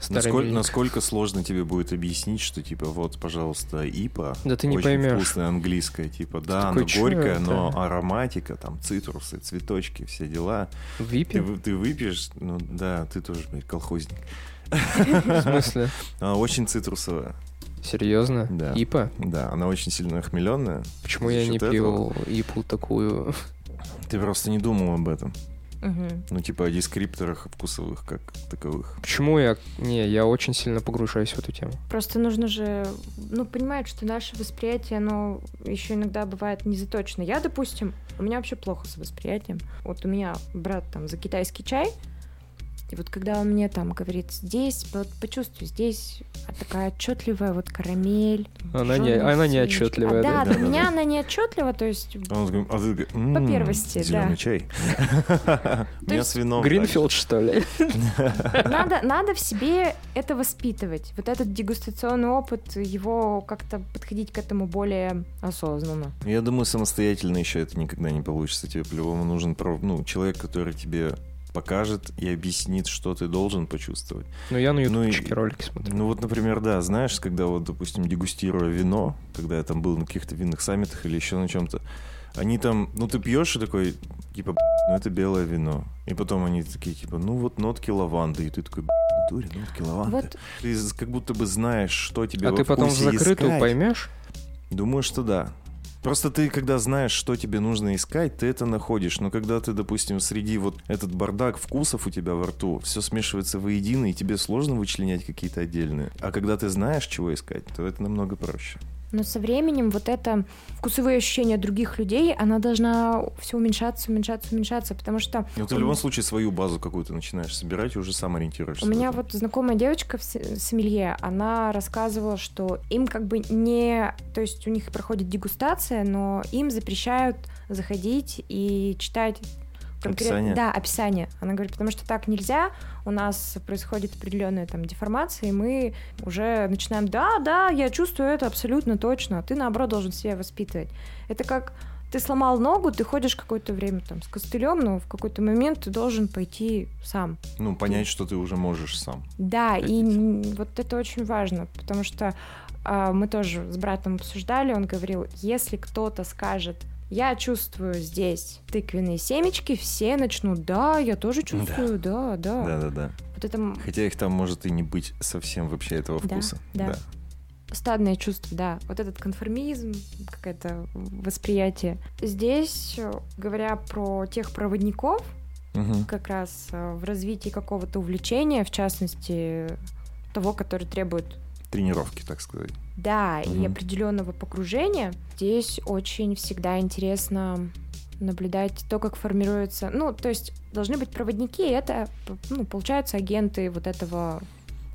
Старый насколько, насколько сложно тебе будет объяснить, что, типа, вот, пожалуйста, ипа, Да ты не очень поймешь. вкусное английское, типа, да, оно «Чё горькое, это?» но ароматика, там, цитрусы, цветочки, все дела. Ты, Випи? вы- ты выпьешь, ну, да, ты тоже, блядь, колхозник. В смысле? Очень цитрусовая. Серьезно? Да. Ипа? Да, она очень сильно охмеленная. Почему я не этого пил ипу такую? Ты просто не думал об этом. Мгм. Ну, типа о дескрипторах вкусовых как таковых. Почему я... Не, я очень сильно погружаюсь в эту тему. Просто нужно же, ну, понимать, что наше восприятие, оно еще иногда бывает незаточно. Я, допустим, у меня вообще плохо с восприятием. Вот у меня брат там за китайский чай, и вот когда он мне там говорит, здесь, вот почувствуй, здесь такая отчетливая вот карамель. Она не- она не семечко». отчетливая, А, да? да, для да, меня да. она не отчетлива, то есть А он а ты такой, По первости, зеленый да. чай. У меня с вином. Гринфилд, что ли? надо, надо в себе это воспитывать. Вот этот дегустационный опыт, его как-то подходить к этому более осознанно. Я думаю, самостоятельно еще это никогда не получится. Тебе по-любому нужен про- ну, человек, который тебе покажет и объяснит, что ты должен почувствовать. Ну, я на Ну и- ютубчике ролики смотрю. Ну вот, например, да, знаешь, когда вот, допустим, дегустируя вино, когда я там был на каких-то винных саммитах или еще на чем-то, они там, ну ты пьешь и такой, типа, «Б***ь, ну это белое вино. И потом они такие, типа, ну вот нотки лаванды. И ты такой, «Б***ь, в натуре нотки лаванды. Вот Ты как будто бы знаешь, что тебе А во ты потом в закрытую искать. поймешь? Думаю, что да. Просто ты, когда знаешь, что тебе нужно искать, ты это находишь. Но когда ты, допустим, среди вот этот бардак вкусов у тебя во рту, все смешивается воедино, и тебе сложно вычленять какие-то отдельные. А когда ты знаешь, чего искать, то это намного проще. Но со временем вот это вкусовые ощущения других людей, она должна все уменьшаться, уменьшаться, уменьшаться, потому что Ну, ты в любом случае свою базу какую-то начинаешь собирать и уже сам ориентируешься. у меня вот знакомая девочка в сомелье, она рассказывала, что им как бы не... То есть у них проходит дегустация, но им запрещают заходить и читать конкретно... Описание? Да, описание. Она говорит, потому что так нельзя, у нас происходит определенная там деформация, и мы уже начинаем, да, да, я чувствую это абсолютно точно, ты, наоборот, должен себя воспитывать. Это как ты сломал ногу, ты ходишь какое-то время там с костылем, но в какой-то момент ты должен пойти сам. Ну, понять, что ты уже можешь сам. Да, и Ходить. н- вот это очень важно, потому что а, мы тоже с братом обсуждали, он говорил, если кто-то скажет, я чувствую здесь тыквенные семечки, все начнут, да, я тоже чувствую, да, да. Да-да-да. Вот это Хотя их там может и не быть совсем вообще этого Да, вкуса. да. стадное чувство, да. Вот этот конформизм, какое-то восприятие. Здесь, э, говоря про тех проводников, Мгм. как раз э, в развитии какого-то увлечения, в частности, того, который требует Тренировки, так сказать. Да, и Мгм. определенного погружения. Здесь очень всегда интересно наблюдать то, как формируется. Ну, то есть должны быть проводники, и это, ну, получаются агенты вот этого.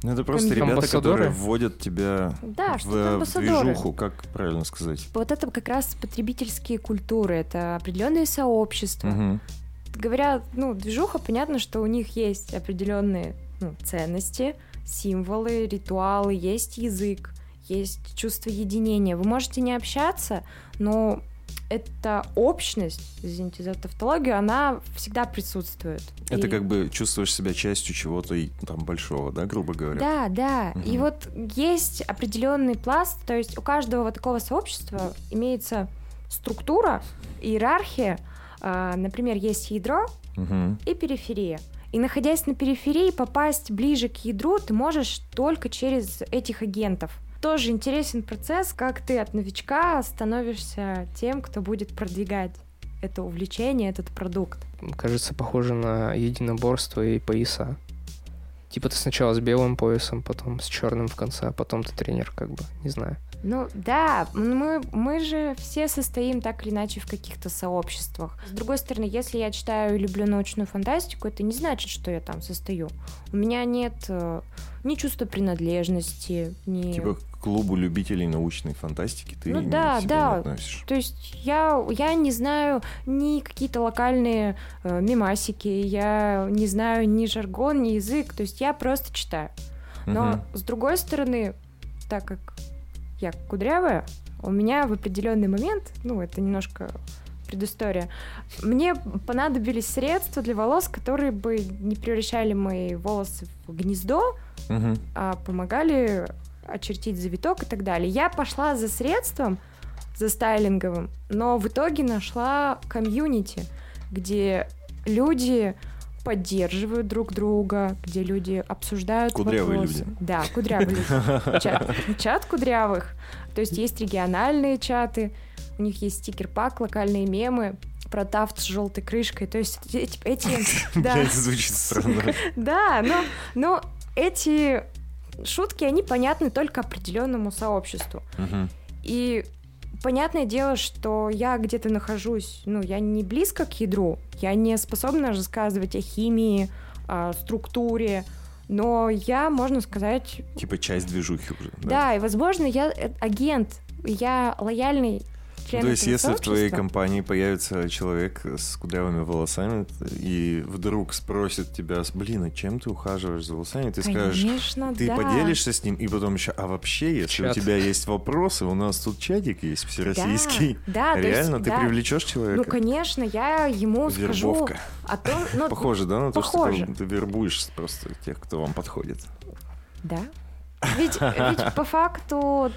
Ну, это просто ребята, Амбассадоры? которые вводят тебя Да, в, амбассадоры. движуху, как правильно сказать. Вот это как раз потребительские культуры, это определенные сообщества. Мгм. Говоря, ну, движуха, понятно, что у них есть определенные ну, ценности, символы, ритуалы, есть язык, есть чувство единения. Вы можете не общаться, но эта общность, извините за тавтологию, она всегда присутствует. Это И- как бы чувствуешь себя частью чего-то и, там большого, да, грубо говоря. Да, да. И Мгм. вот есть определенный пласт, то есть у каждого вот такого сообщества имеется структура, иерархия. А, Например, есть ядро Мгм. и периферия. И находясь на периферии, попасть ближе к ядру ты можешь только через этих агентов. Тоже интересен процесс, как ты от новичка становишься тем, кто будет продвигать это увлечение, этот продукт. Кажется, похоже на единоборство и пояса. Типа ты сначала с белым поясом, потом с черным в конце, а потом ты тренер, как бы, не знаю. Ну да, мы, мы же все состоим так или иначе в каких-то сообществах. С другой стороны, если я читаю и люблю научную фантастику, это не значит, что я там состою. У меня нет э, ни чувства принадлежности, ни... Типа к клубу любителей научной фантастики ты Ну да, себя да. не относишь. То есть я, я не знаю ни какие-то локальные э, мемасики, я не знаю ни жаргон, ни язык, то есть я просто читаю. Но Мгм. с другой стороны, так как я кудрявая, у меня в определенный момент, ну это немножко предыстория, мне понадобились средства для волос, которые бы не превращали мои волосы в гнездо, Мгм. а помогали очертить завиток и так далее. Я пошла за средством, за стайлинговым, но в итоге нашла комьюнити, где люди поддерживают друг друга, где люди обсуждают Кудрявые вопросы. люди. Да, кудрявые люди. Чат, чат кудрявых. То есть есть региональные чаты, у них есть стикер-пак, локальные мемы про тафт с желтой крышкой. То есть эти... эти да. Блядь, звучит странно. Да, но, но эти шутки, они понятны только определенному сообществу. Мгм. И понятное дело, что я где-то нахожусь, ну, я не близко к ядру, я не способна рассказывать о химии, о структуре, но я, можно сказать, Типа часть движухи уже. да, и, возможно, я э, агент, я лояльный То есть, если в твоей компании появится человек с кудрявыми волосами и вдруг спросит тебя, блин, а чем ты ухаживаешь за волосами, ты скажешь, Конечно, ты да. поделишься с ним, и потом еще, а вообще, если Чат. у тебя есть вопросы, у нас тут чатик есть всероссийский. Да, да, то есть, Реально, ты да. привлечешь Ну, человека? конечно, я ему скажу Вербовка. о том, ну, Похоже, да, на то, что ты, ты вербуешь просто тех, кто вам подходит. Да. Ведь, ведь по факту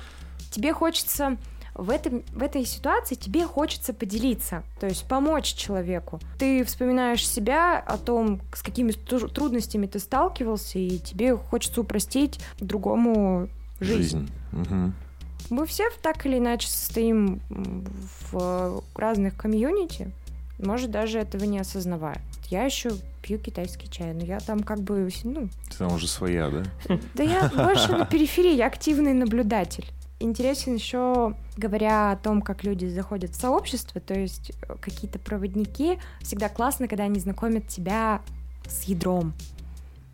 тебе хочется в, этом, в этой ситуации тебе хочется поделиться, то есть помочь человеку. Ты вспоминаешь себя о том, с какими тру- трудностями ты сталкивался, и тебе хочется упростить другому жизнь. Жизнь. Мгм. Мы все так или иначе состоим в разных комьюнити, может, даже этого не осознавая. Я еще пью китайский чай, но я там как бы, ну, Ты там уже своя, да? да я больше на периферии, я активный наблюдатель. Интересен еще, говоря о том, как люди заходят в сообщество, то есть э, какие-то проводники, всегда классно, когда они знакомят тебя с ядром.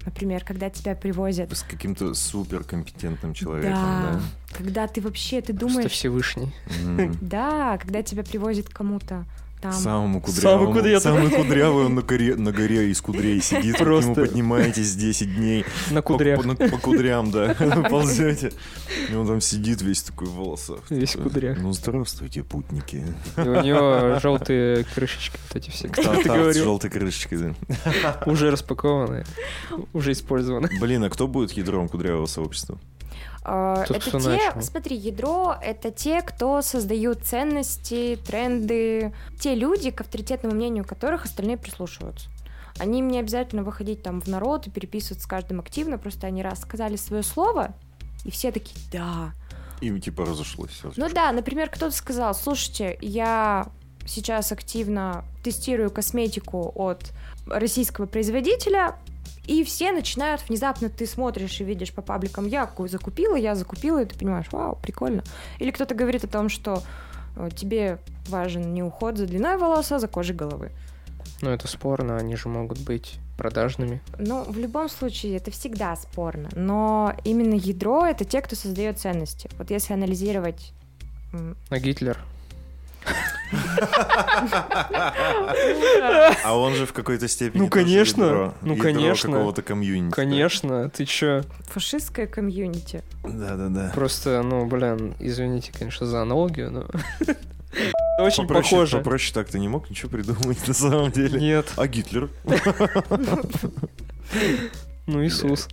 Например, когда тебя привозят. С каким-то суперкомпетентным человеком, Да, да? когда ты вообще, ты Просто думаешь... Всевышний. Мгм. Да, когда тебя привозят к кому-то там. Самому Самый кудрявому. кудрявый. Самый кудрявый, он на горе, на горе из кудрей сидит, вы к нему Просто. поднимаетесь 10 дней. На По- кудрях. По, по кудрям, да, ползете. И он там сидит весь такой в волосах. Весь в кудрях. Ну, здравствуйте, путники. И у него желтые крышечки, вот эти все, как ты говорил, желтой крышечкой, да. уже распакованные, уже использованы. Блин, а кто будет ядром кудрявого сообщества? А, Тот, это те, начал. смотри, ядро это те, кто создают ценности, тренды, те люди, к авторитетному мнению которых остальные прислушиваются. Они им не обязательно выходить там в народ и переписываться с каждым активно, просто они раз сказали свое слово, и все такие, да. И типа разошлось. всё. Ну да, например, кто-то сказал, слушайте, я сейчас активно тестирую косметику от российского производителя, и все начинают внезапно, ты смотришь и видишь по пабликам, я закупила, я закупила, и ты понимаешь, вау, прикольно. Или кто-то говорит о том, что э, тебе важен не уход за длиной волос, а за кожей головы. Ну, это спорно, они же могут быть продажными. Ну, в любом случае, это всегда спорно. Но именно ядро — это те, кто создает ценности. Вот если анализировать... А Гитлер? А он же в какой-то степени Ну, конечно, ну, конечно. какого-то комьюнити. Конечно, ты чё? Фашистское комьюнити. Да-да-да. Просто, ну, блин, извините, конечно, за аналогию, но... Очень Попроще, похоже. попроще так ты не мог ничего придумать на самом деле. Нет. А Гитлер? Ну, Иисус.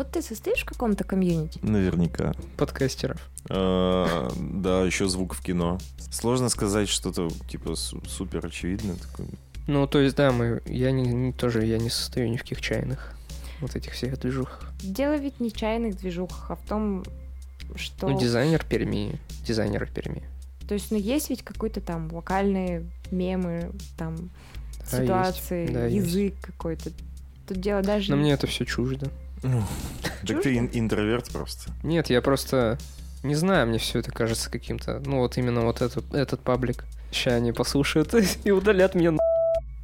Вот ты состоишь в каком-то комьюнити? Наверняка. Подкастеров. А, Да, еще звук в кино. Сложно сказать что-то типа су- супер очевидное. такое. Ну, то есть, да, мы... Я не, не- тоже я не состою ни в каких чайных. Вот этих всех движухах. Дело ведь не в чайных движухах, а в том, что... Ну, дизайнер Перми. Дизайнеры Перми. То есть, ну, есть ведь какой-то там локальные мемы, там, Да, есть. ситуации, Да, есть. язык какой-то. Тут дело даже... Но мне это все чуждо. Ну, Так ты ин- интроверт просто. Нет, я просто не знаю, мне все это кажется каким-то. Ну, вот именно вот этот, этот паблик. Сейчас они послушают и удалят меня. на-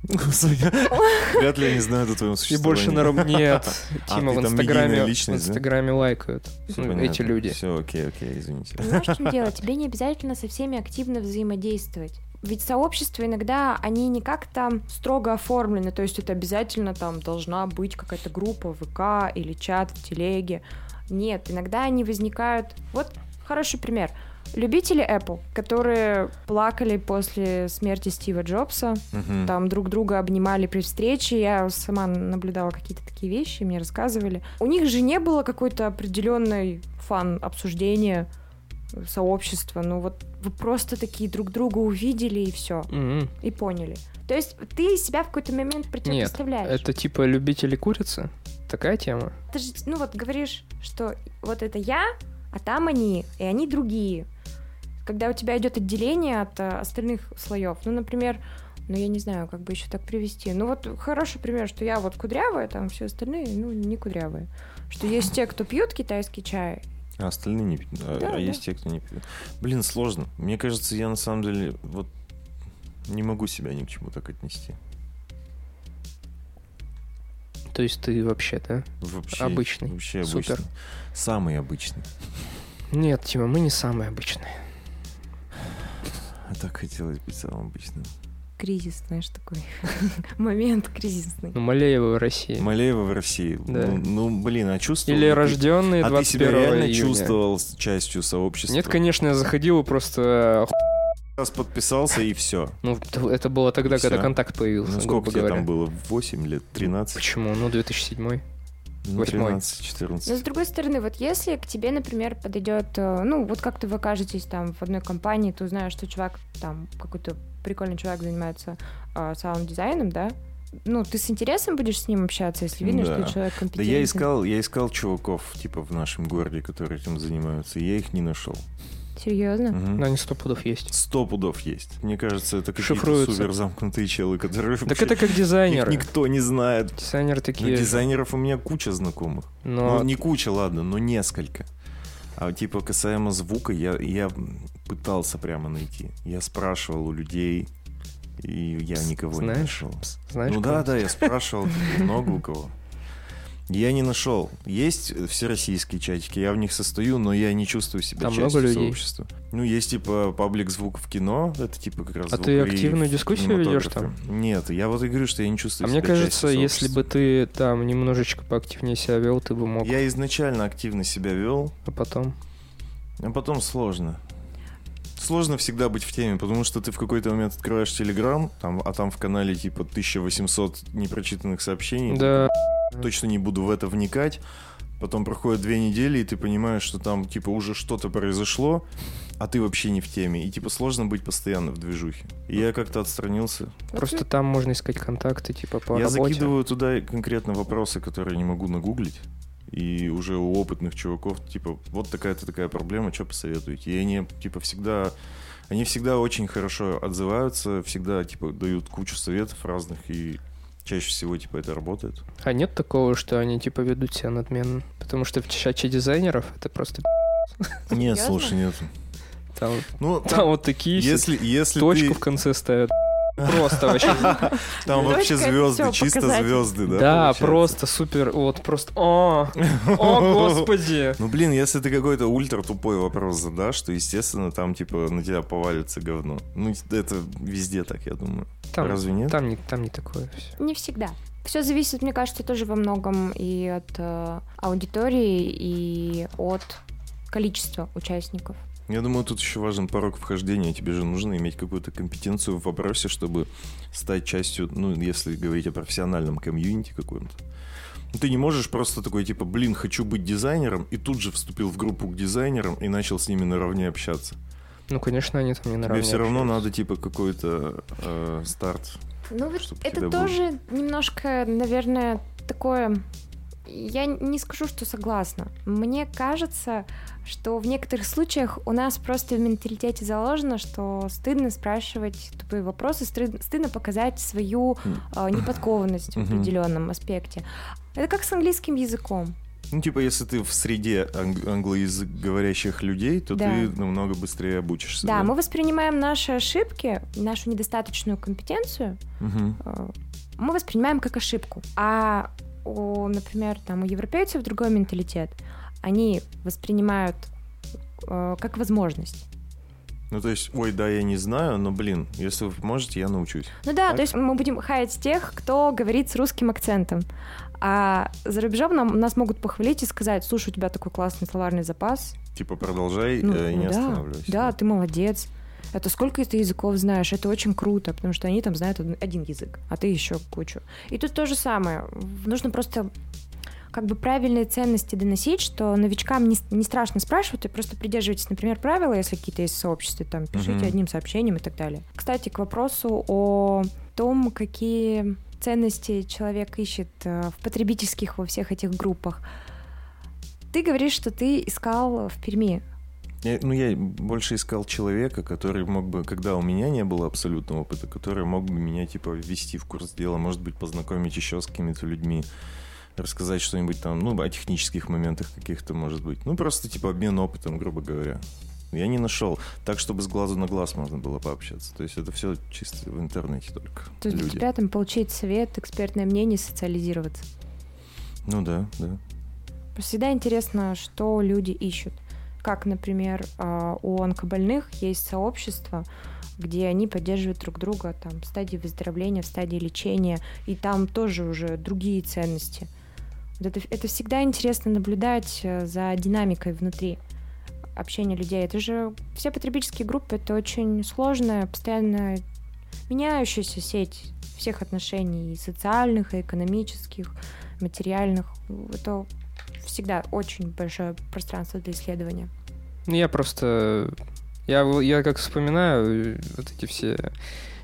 Вряд ли они знают о твоем И существовании. больше народ... Нет, А, Тима в Инстаграме, в? Инстаграме лайкают. Ну, эти люди. Все, окей, окей, извините. Понимаешь, в чем дело? Тебе не обязательно со всеми активно взаимодействовать. Ведь сообщества иногда, они не как-то строго оформлены, то есть это обязательно там должна быть какая-то группа в ВК или чат в телеге. Нет, иногда они возникают... Вот хороший пример. Любители Apple, которые плакали после смерти Стива Джобса, Мгм. там друг друга обнимали при встрече. Я сама наблюдала какие-то такие вещи, мне рассказывали. У них же не было какой-то определенной фан обсуждения сообщества. Ну вот вы просто такие друг друга увидели и все, Мгм. и поняли. То есть ты себя в какой-то момент Нет, противопоставляешь. это типа любители курицы? Такая тема? Ты же, ну вот говоришь, что вот это я, а там они, и они другие. Когда у тебя идет отделение от э, остальных слоев, ну, например, ну, я не знаю, как бы еще так привести. Ну, вот хороший пример, что я вот кудрявая, там все остальные, ну, не кудрявые. Что есть те, кто пьют китайский чай. А остальные не пьют. А, Да, а да. есть те, кто не пьют. Блин, сложно. Мне кажется, я на самом деле вот не могу себя ни к чему так отнести. То есть ты вообще, да? Вообще, Обычный. Вообще Супер. обычный. Самый обычный. Нет, Тима, мы не самые обычные. А так хотелось быть самым обычным. Кризис, знаешь, такой момент кризисный. Ну, Малеева в России. Малеева в России. Да. Ну, ну, блин, а чувствовал? Или рожденные А ты себя 21 реально июня. чувствовал частью сообщества? Нет, конечно, я заходил и просто... Раз подписался и все. Ну, это было тогда, когда Всё. контакт появился, Ну сколько тебе говоря. там было? 8 лет? 13? Почему? Ну, 2007 Ну, Восьмой. 13, 14. Но с другой стороны, вот если к тебе, например, подойдет, э, ну, вот как-то вы окажетесь там в одной компании, ты узнаешь, что чувак там какой-то прикольный чувак занимается э, саунд-дизайном, да? Ну, ты с интересом будешь с ним общаться, если видно, Да. что человек Да компетентный. я искал, я искал чуваков, типа, в нашем городе, которые этим занимаются, и я их не нашел. Серьезно? Мгм. Ну, они сто пудов есть. Сто пудов есть. Мне кажется, это какие-то супер замкнутые челы, которые Так вообще- это как их дизайнеры. никто не знает. Дизайнеры Ну, такие... дизайнеров у меня куча знакомых. Но Ну, не куча, ладно, но несколько. А типа касаемо звука, я, я пытался прямо найти. Я спрашивал у людей, и я никого не знаешь, нашел. пс, знаешь, ну да, да, я спрашивал много у кого. Я не нашел. Есть всероссийские чатики, я в них состою, но я не чувствую себя Там частью много людей? сообщества. Ну, есть типа паблик звук в кино, это типа как раз А ты активную дискуссию ведешь кинематографе. Нет, я вот и говорю, что я не чувствую А мне себя кажется, частью если бы ты там немножечко поактивнее себя вел, ты бы мог. Я изначально активно себя вел, А потом... а потом сложно. Сложно всегда быть в теме, потому что ты в какой-то момент открываешь Телеграм, там, а там в канале типа 1800 непрочитанных сообщений. Да, Точно не буду в это вникать. Потом проходит две недели, и ты понимаешь, что там типа уже что-то произошло, а ты вообще не в теме. И типа сложно быть постоянно в движухе. И я как-то отстранился. просто там можно искать контакты, типа, по я работе. закидываю туда конкретно вопросы, которые не могу нагуглить. И уже у опытных чуваков, типа, вот такая-то такая проблема, что посоветуете? И они, типа, всегда Они всегда очень хорошо отзываются, всегда, типа, дают кучу советов разных, и чаще всего, типа, это работает. А нет такого, что они, типа, ведут себя надменно? Потому что в чате дизайнеров это просто... Нет, слушай, нет. Там, Ну, там вот такие если, если точку ты... в конце ставят. Просто вообще. Там вообще звезды, чисто звезды, да? Да, просто супер, вот просто... О, о, господи. Ну, блин, если ты какой-то ультра тупой вопрос задашь, то, естественно, там, типа, на тебя повалится говно. Ну, это везде так, я думаю. Разве нет? там, не, там не такое все. Не всегда. Все зависит, мне кажется, тоже во многом и от э, аудитории, и от количества участников. Я думаю, тут еще важен порог вхождения. Тебе же нужно иметь какую-то компетенцию в вопросе, чтобы стать частью, ну, если говорить о профессиональном комьюнити каком-то. Ну, ты не можешь просто такой, типа, блин, хочу быть дизайнером, и тут же вступил в группу к дизайнерам и начал с ними наравне общаться. Ну, конечно, они там не Тебе наравне все равно общаются. надо, типа, какой-то э, старт. Ну, вот это тоже немножко, наверное, такое... Я не скажу, что согласна. Мне кажется, что в некоторых случаях у нас просто в менталитете заложено, что стыдно спрашивать тупые вопросы, стыд- стыдно показать свою э, неподкованность в определенном аспекте. Это как с английским языком. Ну, типа, если ты в среде анг- англоязык говорящих людей, то Да. ты намного быстрее обучишься. Да, мы воспринимаем наши ошибки, нашу недостаточную компетенцию, э, мы воспринимаем как ошибку. А, у, например, там у европейцев другой менталитет. Они воспринимают э, как возможность. Ну, то есть, ой, да, я не знаю, но, блин, если вы можете, я научусь. Ну да, Так. то есть мы будем хаять тех, кто говорит с русским акцентом. А за рубежом нам, нас могут похвалить и сказать, слушай, у тебя такой классный словарный запас. Типа, продолжай Ну, э, и не да, останавливайся. да, ты молодец. Это сколько ты языков знаешь? Это очень круто, потому что они там знают од- один язык, а ты еще кучу. И тут то же самое. Нужно просто как бы правильные ценности доносить, что новичкам не, не страшно спрашивать, и просто придерживайтесь, например, правила, если какие-то есть в сообществе, там, пишите Мгм. одним сообщением и так далее. Кстати, к вопросу о том, какие ценности человек ищет э, в потребительских во всех этих группах. Ты говоришь, что ты искал в Перми Я- ну, я больше искал человека, который мог бы, когда у меня не было абсолютного опыта, который мог бы меня, типа, ввести в курс дела, может быть, познакомить еще с какими-то людьми, рассказать что-нибудь там, ну, о технических моментах каких-то, может быть. Ну, просто, типа, обмен опытом, грубо говоря. Я не нашел. Так, чтобы с глазу на глаз можно было пообщаться. То есть это все чисто в интернете только. То есть для люди. тебя там получить совет, экспертное мнение, социализироваться. Ну да, да. Всегда интересно, что люди ищут. Как, например, а, у онкобольных есть сообщество, где они поддерживают друг друга там, в стадии выздоровления, в стадии лечения, и там тоже уже другие ценности. Вот это, это всегда интересно наблюдать э, за динамикой внутри общения людей. Это же все потребительские группы, это очень сложная, постоянно меняющаяся сеть всех отношений, и социальных, и экономических, материальных. Это всегда очень большое пространство для исследования. Ну, я просто... Я, в- я как вспоминаю э, вот эти все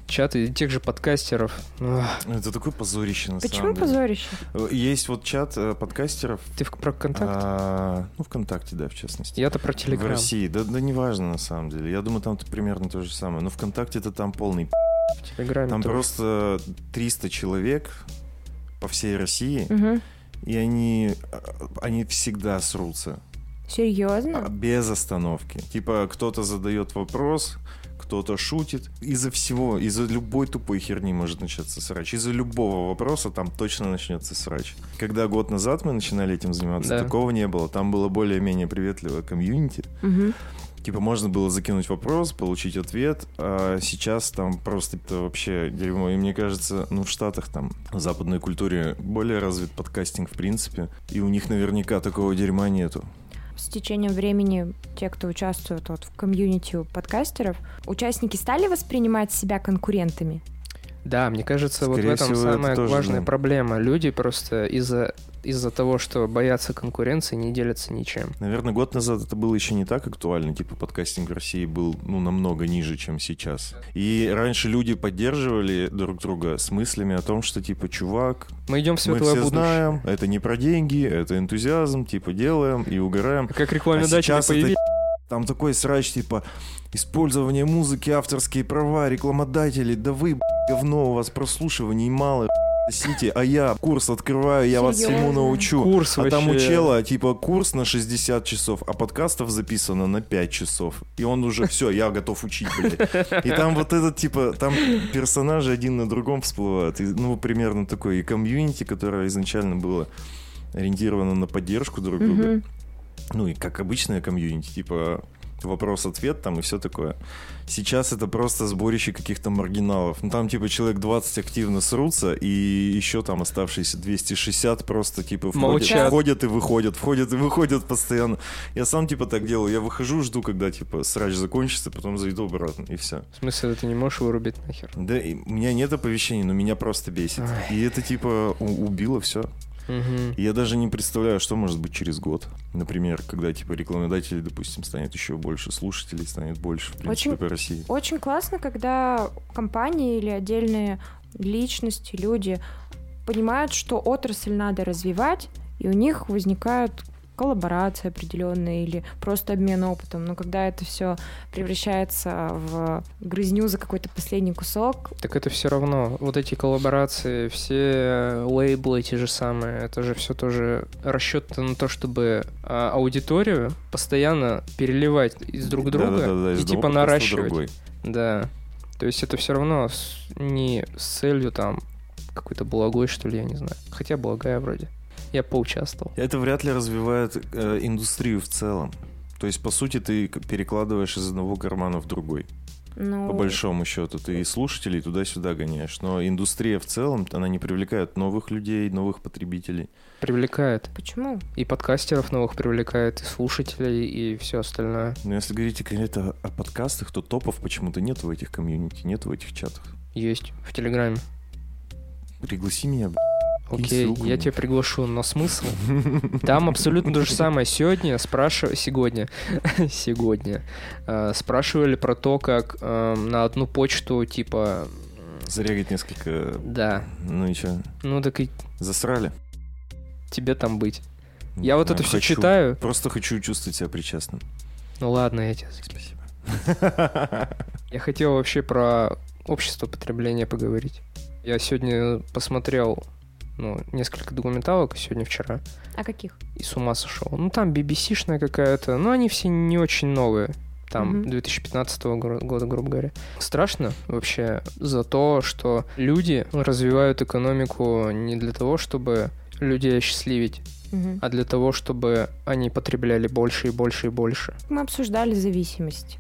чаты тех же подкастеров. Ну, Это такое позорище на Почему самом деле. позорище? Э, Есть вот чат э, подкастеров. Ты в, про контакт? а, ну, ВКонтакте, да, в частности. Я-то про В Телеграм. России. Да, да неважно на самом деле. Я думаю, там -то примерно то же самое. Но ВКонтакте это там полный п***. В Телеграме Там тоже. просто 300 человек по всей России, Мгм. И они, а, они всегда срутся. А, Серьезно? Без остановки. Типа кто-то задает вопрос, кто-то шутит. Из-за всего, из-за любой тупой херни может начаться срач. Из-за любого вопроса там точно начнется срач. Когда год назад мы начинали этим заниматься, Да. такого не было. Там было более-менее приветливое комьюнити. Мгм. Типа можно было закинуть вопрос, получить ответ, а сейчас там просто это вообще дерьмо. И мне кажется, ну в Штатах там в западной культуре более развит подкастинг в принципе, и у них наверняка такого дерьма нету. С течением времени те, кто участвует вот в комьюнити подкастеров, участники стали воспринимать себя конкурентами? Да, мне кажется, вот в Скорее этом всего, это самая тоже, важная да. проблема. Люди просто из-за из-за того, что боятся конкуренции, не делятся ничем. Наверное, год назад это было еще не так актуально. Типа подкастинг в России был ну, намного ниже, чем сейчас. И раньше люди поддерживали друг друга с мыслями о том, что типа, чувак, Мы идем в мы светлое все будущее. знаем, это не про деньги, это энтузиазм, типа делаем и угораем. Как А рекламодатели сейчас это появились. Там такой срач, типа, использование музыки, авторские права, рекламодатели, да вы, говно, у вас прослушиваний мало, Сити, а я курс открываю, я вас всему научу. Курс а там у вообще. чела, типа, курс на 60 часов, а подкастов записано на 5 часов. И он уже, все, я готов учить, блядь. И там вот этот, типа, там персонажи один на другом всплывают. И, ну, примерно такое и комьюнити, которое изначально было ориентировано на поддержку друг друга. Ну, и как обычное комьюнити, типа, вопрос-ответ там и все такое. Сейчас это просто сборище каких-то маргиналов. Ну, там, типа, человек 20 активно срутся, и еще там оставшиеся 260 просто, типа, входят, Молчат. входят и выходят, входят и выходят постоянно. Я сам, типа, так делаю. Я выхожу, жду, когда, типа, срач закончится, потом зайду обратно, и все. В смысле, ты не можешь вырубить нахер? Да, и у меня нет оповещений, но меня просто бесит. Ай. И это, типа, убило все. И Я даже не представляю, что может быть через год. Например, когда типа рекламодателей, допустим, станет еще больше, слушателей станет больше, в принципе, Очень- по России. Очень классно, когда компании или отдельные личности, люди понимают, что отрасль надо развивать, и у них возникают коллаборации определенные или просто обмен опытом. Но когда это все превращается в грызню за какой-то последний кусок, Так это все равно. Вот эти коллаборации, все лейблы те же самые, это же все тоже расчет на то, чтобы а, аудиторию постоянно переливать из друг друга Да-да-да, из и одного типа подкаста в наращивать. другой. Да. То есть это все равно с- не с целью там какой-то благой, что ли, я не знаю. Хотя благая вроде. Я поучаствовал. Это вряд ли развивает э, индустрию в целом. То есть, по сути, ты перекладываешь из одного кармана в другой. ну, По большому счету. Ты и слушателей туда-сюда гоняешь. Но индустрия в целом, она не привлекает новых людей, новых потребителей. Привлекает. почему? И подкастеров новых привлекает, и слушателей, и все остальное. Но если говорить конкретно о подкастах, то топов почему-то нет в этих комьюнити, нет в этих чатах. Есть в Телеграме. Пригласи меня, б***ь. Окей, ссылку я тебя приглашу, но смысл? Там абсолютно то же самое. Сегодня спрашивали... Сегодня. Сегодня. э, Спрашивали про то, как э, на одну почту, типа... Зарегать несколько... Да. Ну и что? Ну так и Засрали? тебе там быть. Я вот это все хочу. читаю. Просто хочу чувствовать себя причастным. Ну ладно, я тебя... Спасибо. Я хотел вообще про общество потребления поговорить. Я сегодня посмотрел ну, несколько документалок, сегодня, вчера, А каких? и с ума сошел. Ну, там BBC-шная какая-то, но они все не очень новые. Там Мгм. 2015 года, грубо говоря. Страшно вообще за то, что люди развивают экономику не для того, чтобы людей осчастливить, Мгм. а для того, чтобы они потребляли больше и больше и больше. Мы обсуждали зависимость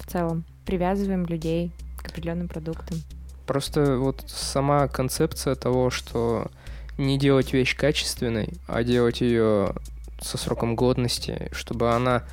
в целом. Привязываем людей к определенным продуктам. Просто вот сама концепция того, что не делать вещь качественной, а делать ее со сроком годности, чтобы она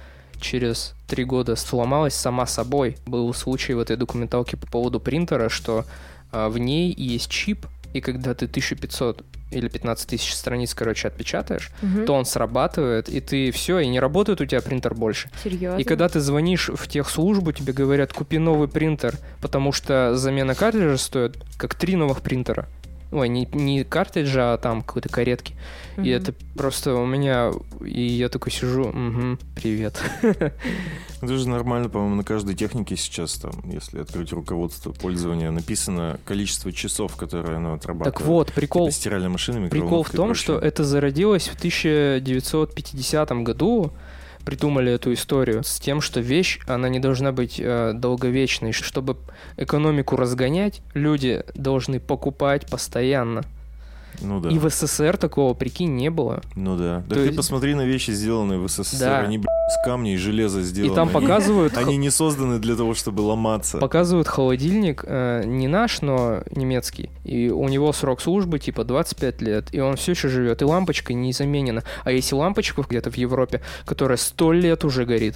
через три года сломалась сама собой. Был случай в этой документалке по поводу принтера, что а, в ней есть чип, и когда ты 1500 или 15 тысяч страниц, короче, отпечатаешь, Мгм. то он срабатывает, и ты все, и не работает у тебя принтер больше. Серьезно? И когда ты звонишь в техслужбу, тебе говорят, купи новый принтер, потому что замена картриджа стоит как три новых принтера. Ой, не, не картриджа, а там какой-то каретки. И Мгм. это просто у меня... И я такой сижу, угу, привет. Это же нормально, по-моему, на каждой технике сейчас, там, если открыть руководство пользования, написано количество часов, которые оно отрабатывает. Так вот, прикол, Типа стиральная машина, прикол в и том, что это зародилось в 1950 году, придумали эту историю с тем, что вещь, она не должна быть э, долговечной. Чтобы экономику разгонять, люди должны покупать постоянно. Ну да. И в СССР такого, прикинь, не было. Ну да. Да То ты есть- посмотри на вещи, сделанные в СССР. Да. Они, блядь, из камня и железа сделаны. И там показывают, Они не созданы для того, чтобы ломаться. показывают холодильник, э, не наш, но немецкий. И у него срок службы типа 25 лет, и он все еще живет, и лампочка не заменена. А есть лампочка где-то в Европе, которая 100 лет уже горит.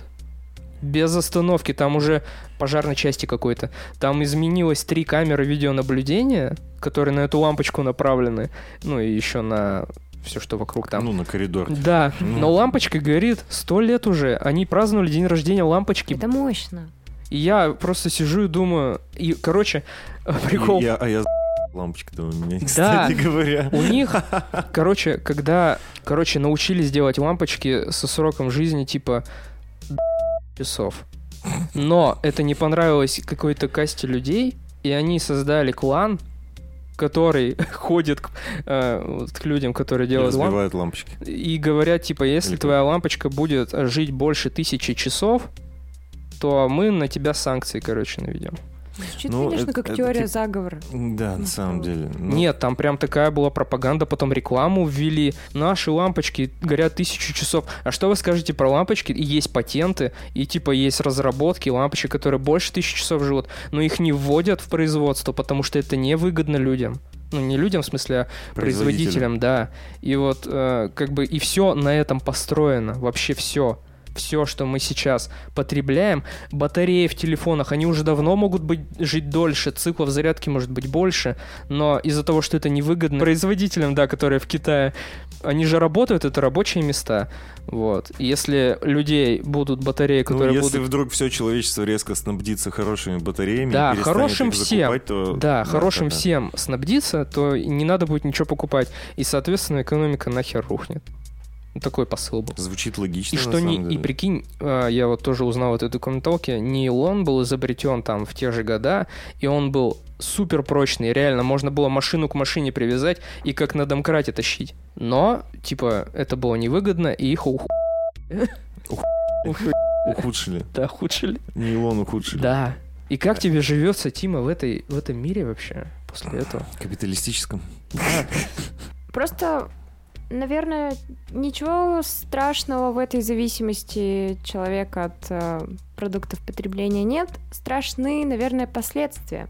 Без остановки, там уже пожарной части какой-то. Там изменилось три камеры видеонаблюдения, которые на эту лампочку направлены. Ну и еще на все, что вокруг там. Ну, на коридор. Да, Ну. но лампочка горит сто лет уже. Они праздновали день рождения лампочки. Это мощно. И я просто сижу и думаю... И, короче, прикол... И я- а я лампочка там у меня, Да. кстати говоря. У них, короче, когда, короче, научились делать лампочки со сроком жизни типа часов. Но это не понравилось какой-то касте людей, и они создали клан, который ходит к, э, вот к людям, которые делают разбивают лампочки. и говорят, типа, если Или твоя лампочка будет жить больше тысячи часов, то мы на тебя санкции, короче, наведем. Звучит, Ну, конечно, это- как это теория тип- заговора. Да, на Ну, самом вот. деле. Ну, Нет, там прям такая была пропаганда, потом рекламу ввели. Наши лампочки горят тысячу часов. А что вы скажете про лампочки? И есть патенты, и типа есть разработки лампочек, которые больше тысячи часов живут, но их не вводят в производство, потому что это невыгодно людям. Ну, не людям, в смысле, а производителям, да. И вот э, как бы и все на этом построено. Вообще все. Все, что мы сейчас потребляем, батареи в телефонах, они уже давно могут быть жить дольше, циклов зарядки может быть больше, но из-за того, что это невыгодно производителям, да, которые в Китае, они же работают, это рабочие места, вот. И если людей будут батареи, Ну, которые если будут вдруг все человечество резко снабдится хорошими батареями, Да, хорошим всем. закупать, то... Да, хорошим да, да. всем снабдиться, то не надо будет ничего покупать. И, соответственно, экономика нахер рухнет. Ну, Такой посыл был. Звучит логично, И на что не, самом и деле. прикинь, а, я вот тоже узнал в этой документалке, нейлон был изобретен там в те же года, и он был супер прочный, реально, можно было машину к машине привязать и как на домкрате тащить. Но, типа, это было невыгодно, и их уху... Ух- Уху- Ухудшили. Да, ухудшили. Нейлон ухудшили. Да. И как тебе живется, Тима, в, этой, в этом мире вообще после этого? Капиталистическом. Просто, наверное, ничего страшного в этой зависимости человека от э, продуктов потребления нет. Страшны, наверное, последствия.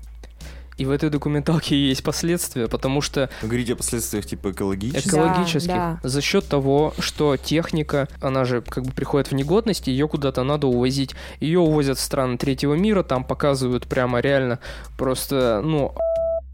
И в этой документалке есть последствия, потому что Вы говорите о последствиях типа экологических? Эко- экологических да. за счет того, что техника, она же как бы приходит в негодность, ее куда-то надо увозить. Ее увозят в страны третьего мира, там показывают прямо реально просто, ну,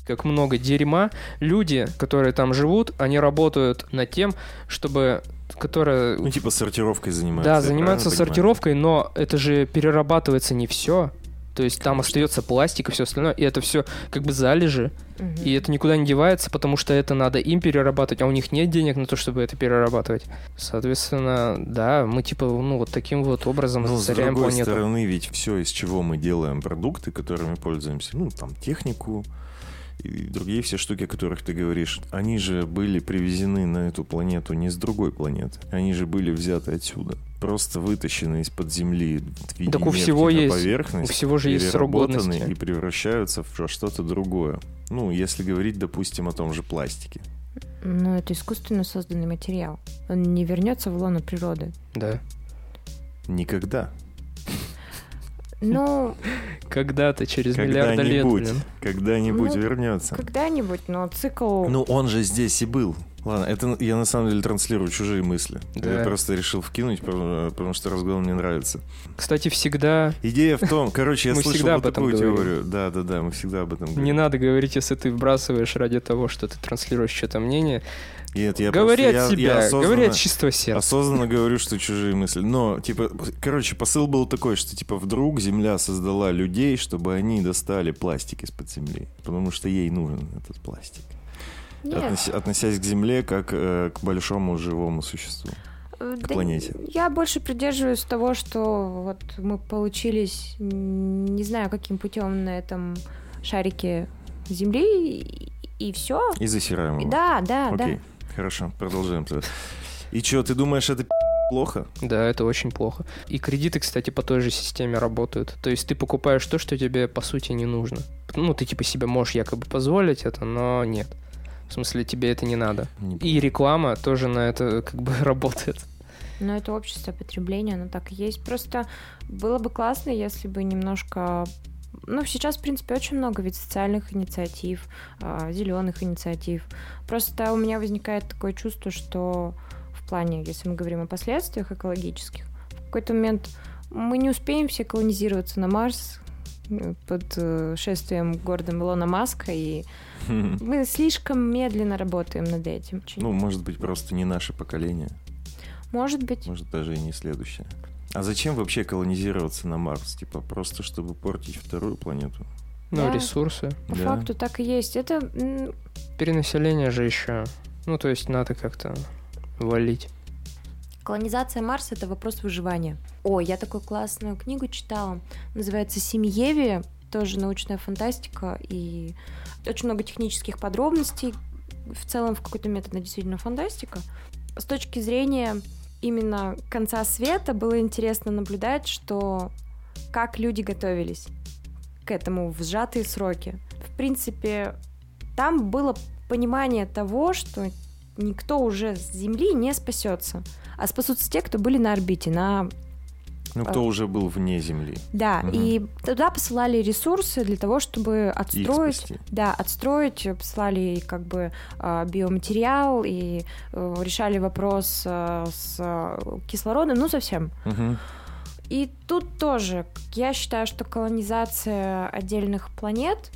как много дерьма. Люди, которые там живут, они работают над тем, чтобы которая Ну, типа сортировкой занимаются. да, занимаются правильно понимаю? сортировкой, но это же перерабатывается не все. То есть там остается пластик и все остальное, и это все как бы залежи, Мгм. и это никуда не девается, потому что это надо им перерабатывать, а у них нет денег на то, чтобы это перерабатывать. Соответственно, да, мы типа, ну, вот таким вот образом Но с другой планету. стороны, ведь все, из чего мы делаем продукты, которыми пользуемся, ну, там, технику и другие все штуки, о которых ты говоришь, они же были привезены на эту планету не с другой планеты. Они же были взяты отсюда. Просто вытащены из-под земли в виде Так у всего на есть- поверхность, У всего же есть срок годности. и превращаются в что-то другое. Ну, если говорить, допустим, о том же пластике. Но это искусственно созданный материал. Он не вернется в лоно природы. Да. Никогда. Ну, Когда-то, через миллиарды лет, Когда-нибудь. блин. Когда-нибудь Ну, вернется. когда-нибудь, но цикл... Ну, он же здесь и был. Ладно, это я на самом деле транслирую чужие мысли. Да. Я просто решил вкинуть, потому, потому что разгон мне нравится. Кстати, всегда Идея в том, короче, я Мы слышал всегда вот об этом такую говорим. теорию. Да, да, да, мы всегда об этом говорим. не надо говорить, если ты вбрасываешь ради того, что ты транслируешь что-то мнение. Нет, я говори просто- от я- себя, я осознанно- говори от чистого сердца. Осознанно говорю, что чужие мысли. Но, типа, короче, посыл был такой, что, типа, вдруг Земля создала людей, чтобы они достали пластик из-под земли. Потому что ей нужен этот пластик. Нет. Относи- относясь к Земле как э, к большому живому существу. Э, к да планете. Я больше придерживаюсь того, что вот мы получились, не знаю, каким путем на этом шарике Земли, и, все. И засираем его. Да, да, Окей, хорошо, продолжаем. тогда. И что, ты думаешь, это плохо? Да, это очень плохо. И кредиты, кстати, по той же системе работают. То есть ты покупаешь то, что тебе по сути не нужно. Ну, ты типа себе можешь якобы позволить это, но нет. В смысле, тебе это не надо. Не И реклама тоже на это как бы работает. Но это общество потребления, оно так и есть. Просто было бы классно, если бы немножко ну, сейчас, в принципе, очень много ведь социальных инициатив, зеленых инициатив. Просто у меня возникает такое чувство, что в плане, если мы говорим о последствиях экологических, в какой-то момент мы не успеем все колонизироваться на Марс э, под э, шествием Гордона Илона Маска, и мы слишком медленно работаем над этим. Ну, может быть, просто не наше поколение. Может быть. Может, даже и не следующее. А зачем вообще колонизироваться на Марс? Типа, просто чтобы портить вторую планету? Ну, Да. ресурсы. По Да. факту так и есть. Это Перенаселение же еще. Ну, то есть надо как-то валить. Колонизация Марса — это вопрос выживания. О, я такую классную книгу читала. Называется «Семьеви». Тоже научная фантастика и очень много технических подробностей. В целом, в какой-то это действительно фантастика. С точки зрения именно конца света было интересно наблюдать, что как люди готовились к этому в сжатые сроки. В принципе, там было понимание того, что никто уже с Земли не спасется, а спасутся те, кто были на орбите, на ну, кто а, уже был вне Земли. Да, угу. и туда посылали ресурсы для того, чтобы отстроить, да, отстроить, посылали как бы а, биоматериал и э, решали вопрос с кислородом, ну совсем. Угу. И тут тоже я считаю, что колонизация отдельных планет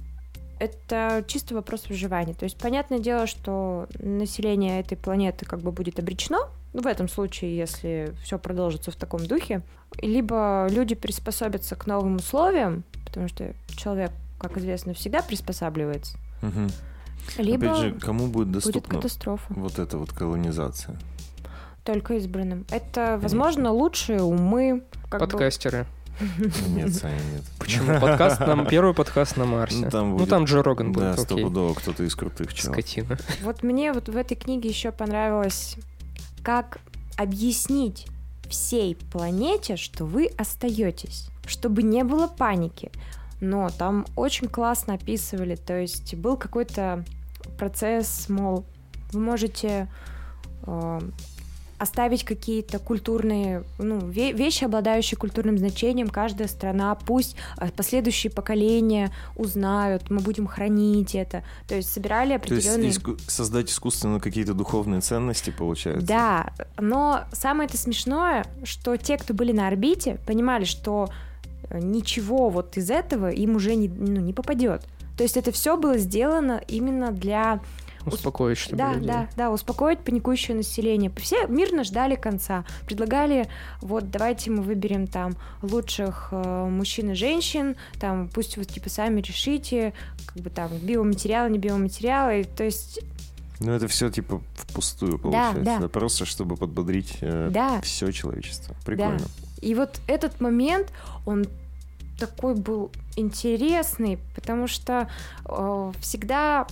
это чисто вопрос выживания. То есть, понятное дело, что население этой планеты как бы будет обречено, ну, в этом случае, если все продолжится в таком духе, либо люди приспособятся к новым условиям, потому что человек, как известно, всегда приспосабливается. Угу. Либо Опять же, кому будет доступна будет катастрофа. вот эта вот колонизация? Только избранным. Это, возможно, лучшие умы. Подкастеры. Бы... Нет, Саня, нет. Почему? Подкаст нам, первый подкаст на Марсе. Ну, там, будет, ну, там Джо Роган будет, Да, стопудово кто-то из крутых чел. Скотина. Вот мне вот в этой книге еще понравилось, как объяснить всей планете, что вы остаетесь, чтобы не было паники. Но там очень классно описывали, то есть был какой-то процесс, мол, вы можете э, оставить какие-то культурные ну, вещи, обладающие культурным значением. Каждая страна, пусть а, последующие поколения узнают, мы будем хранить это. То есть собирали определенные... То есть создать искусственно какие-то духовные ценности, получается? Да, но самое это смешное, что те, кто были на орбите, понимали, что э, ничего вот из этого им уже не, ну, не попадет. То есть это все было сделано именно для Успокоить, чтобы Да, людей. да, да, успокоить паникующее население. Все мирно ждали конца. Предлагали, вот, давайте мы выберем там лучших э, мужчин и женщин, там, пусть вы, типа, сами решите, как бы там, биоматериалы, не биоматериалы, то есть ну, это все типа впустую получается. Да, да. Просто чтобы подбодрить э, да. все человечество. Прикольно. Да. И вот этот момент, он такой был интересный, потому что э, всегда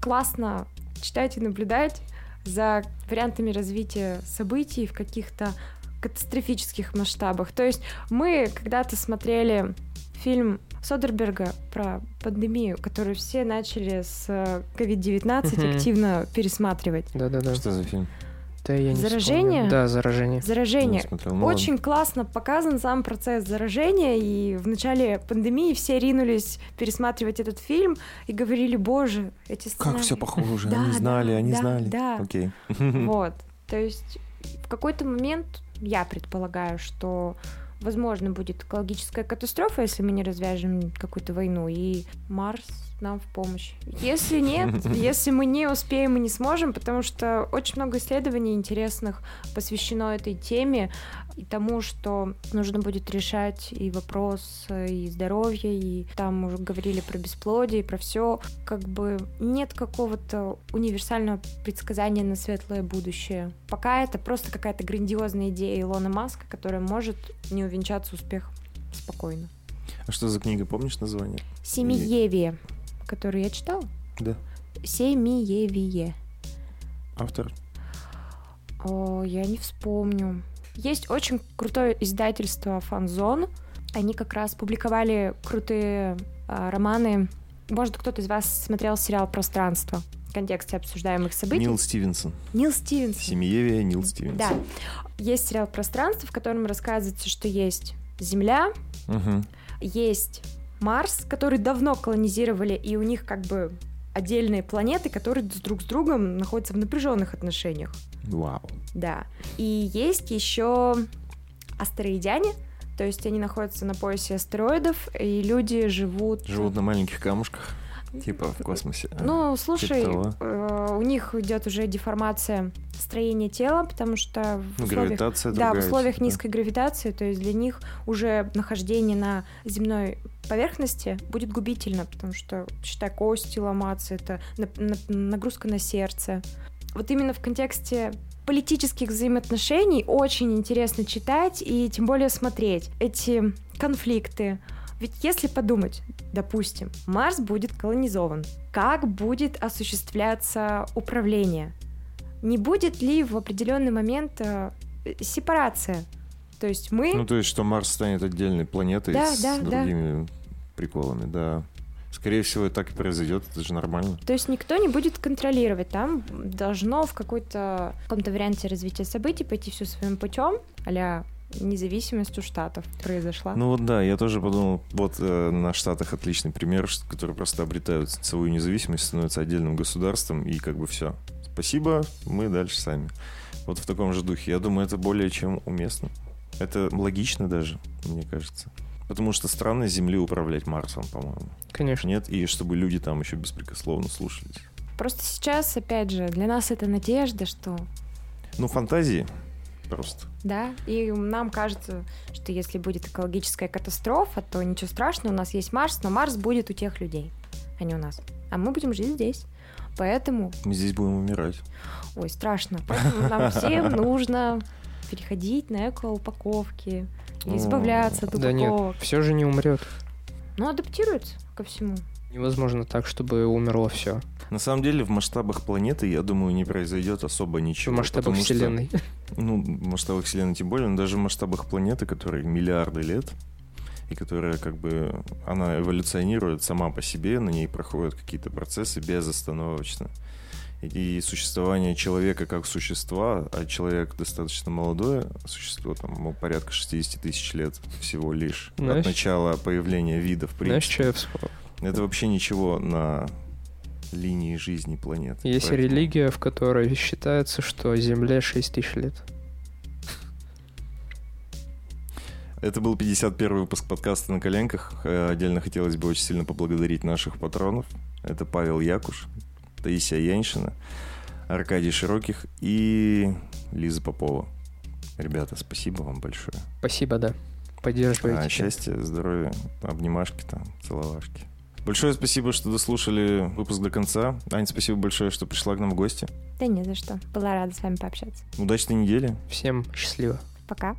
классно читать и наблюдать за вариантами развития событий в каких-то катастрофических масштабах. То есть мы когда-то смотрели фильм Содерберга про пандемию, который все начали с COVID-19 mm-hmm. активно пересматривать. Да-да-да. Что за фильм? Да, я не заражение? Вспомню. Да, заражение. Заражение. Ну, Очень ладно. классно показан сам процесс заражения, и в начале пандемии все ринулись пересматривать этот фильм и говорили, боже, эти сценарии... Как все похоже, да, они знали, да, они да, знали. Да. Окей. Вот, то есть в какой-то момент я предполагаю, что возможно будет экологическая катастрофа, если мы не развяжем какую-то войну, и Марс нам в помощь. Если нет, если мы не успеем и не сможем, потому что очень много исследований интересных посвящено этой теме и тому, что нужно будет решать и вопрос э, и здоровья, и там уже говорили про бесплодие, и про все. Как бы нет какого-то универсального предсказания на светлое будущее. Пока это просто какая-то грандиозная идея Илона Маска, которая может не увенчаться успехом спокойно. А что за книга, помнишь название? Семиевие который я читала? Да. Семиевие. Автор? О, я не вспомню. Есть очень крутое издательство Фанзон. Они как раз публиковали крутые а, романы. Может, кто-то из вас смотрел сериал «Пространство» в контексте обсуждаемых событий. Нил Стивенсон. Нил Стивенсон. Семиевия Нил Стивенсон. Да. Есть сериал «Пространство», в котором рассказывается, что есть Земля, угу. есть Марс, который давно колонизировали, и у них как бы отдельные планеты, которые друг с другом находятся в напряженных отношениях. Вау. Да. И есть еще астероидяне, то есть они находятся на поясе астероидов, и люди живут... Живут на маленьких камушках. Типа в космосе. Ну, слушай, э, у них идет уже деформация строения тела, потому что в условиях, гравитация да, в условиях низкой гравитации, то есть для них уже нахождение на земной поверхности будет губительно, потому что, считай, кости ломаться, это нагрузка на сердце. Вот именно в контексте политических взаимоотношений очень интересно читать и тем более смотреть эти конфликты. Ведь если подумать, допустим, Марс будет колонизован, как будет осуществляться управление? Не будет ли в определенный момент э, сепарация? То есть мы... Ну, то есть, что Марс станет отдельной планетой Да, с да, да. другими приколами, да. Скорее всего, так и произойдет, это же нормально. То есть никто не будет контролировать. Там должно в какой-то в каком-то варианте развития событий пойти все своим путем, а независимость у штатов произошла. Ну вот да, я тоже подумал, вот э, на Штатах отличный пример, которые просто обретают свою независимость, становятся отдельным государством, и как бы все. Спасибо, мы дальше сами. Вот в таком же духе. Я думаю, это более чем уместно. Это логично даже, мне кажется. Потому что странно Земли управлять Марсом, по-моему. Конечно. Нет, и чтобы люди там еще беспрекословно слушались. Просто сейчас, опять же, для нас это надежда, что Ну, фантазии просто. да, и нам кажется, что если будет экологическая катастрофа, то ничего страшного, у нас есть Марс, но Марс будет у тех людей, а не у нас. А мы будем жить здесь. Поэтому, Мы здесь будем умирать. ой, страшно. Поэтому нам всем нужно переходить на эко-упаковки, избавляться от Да нет, упаковок. все же не умрет. Ну, адаптируется ко всему. Невозможно так, чтобы умерло все. На самом деле, в масштабах планеты, я думаю, не произойдет особо В ничего. масштабах потому что- Вселенной. Ну, в масштабах Вселенной тем более, но даже в масштабах планеты, которые миллиарды лет, и которая как бы, она эволюционирует сама по себе, на ней проходят какие-то процессы безостановочно. И, и существование человека как существа, а человек достаточно молодое существо, там, ему порядка 60 тысяч лет всего лишь Знаешь- от начала появления вида, в Знаешь, принципе. что я вспомнил? Это вообще ничего на линии жизни планеты. Есть Поэтому- религия, в которой считается, что Земле 6 тысяч лет. Это был 51 выпуск подкаста «На коленках». Э, Отдельно хотелось бы очень сильно поблагодарить наших патронов. Это Павел Якуш, Таисия Яньшина, Аркадий Широких и Лиза Попова. Ребята, спасибо вам большое. Спасибо, да. Поддерживайте. А, счастья, здоровья, обнимашки там, целовашки. Большое спасибо, что дослушали выпуск до конца. Ань, спасибо большое, что пришла к нам в гости. Да не за что. Была рада с вами пообщаться. Удачной недели. Всем счастливо. Пока.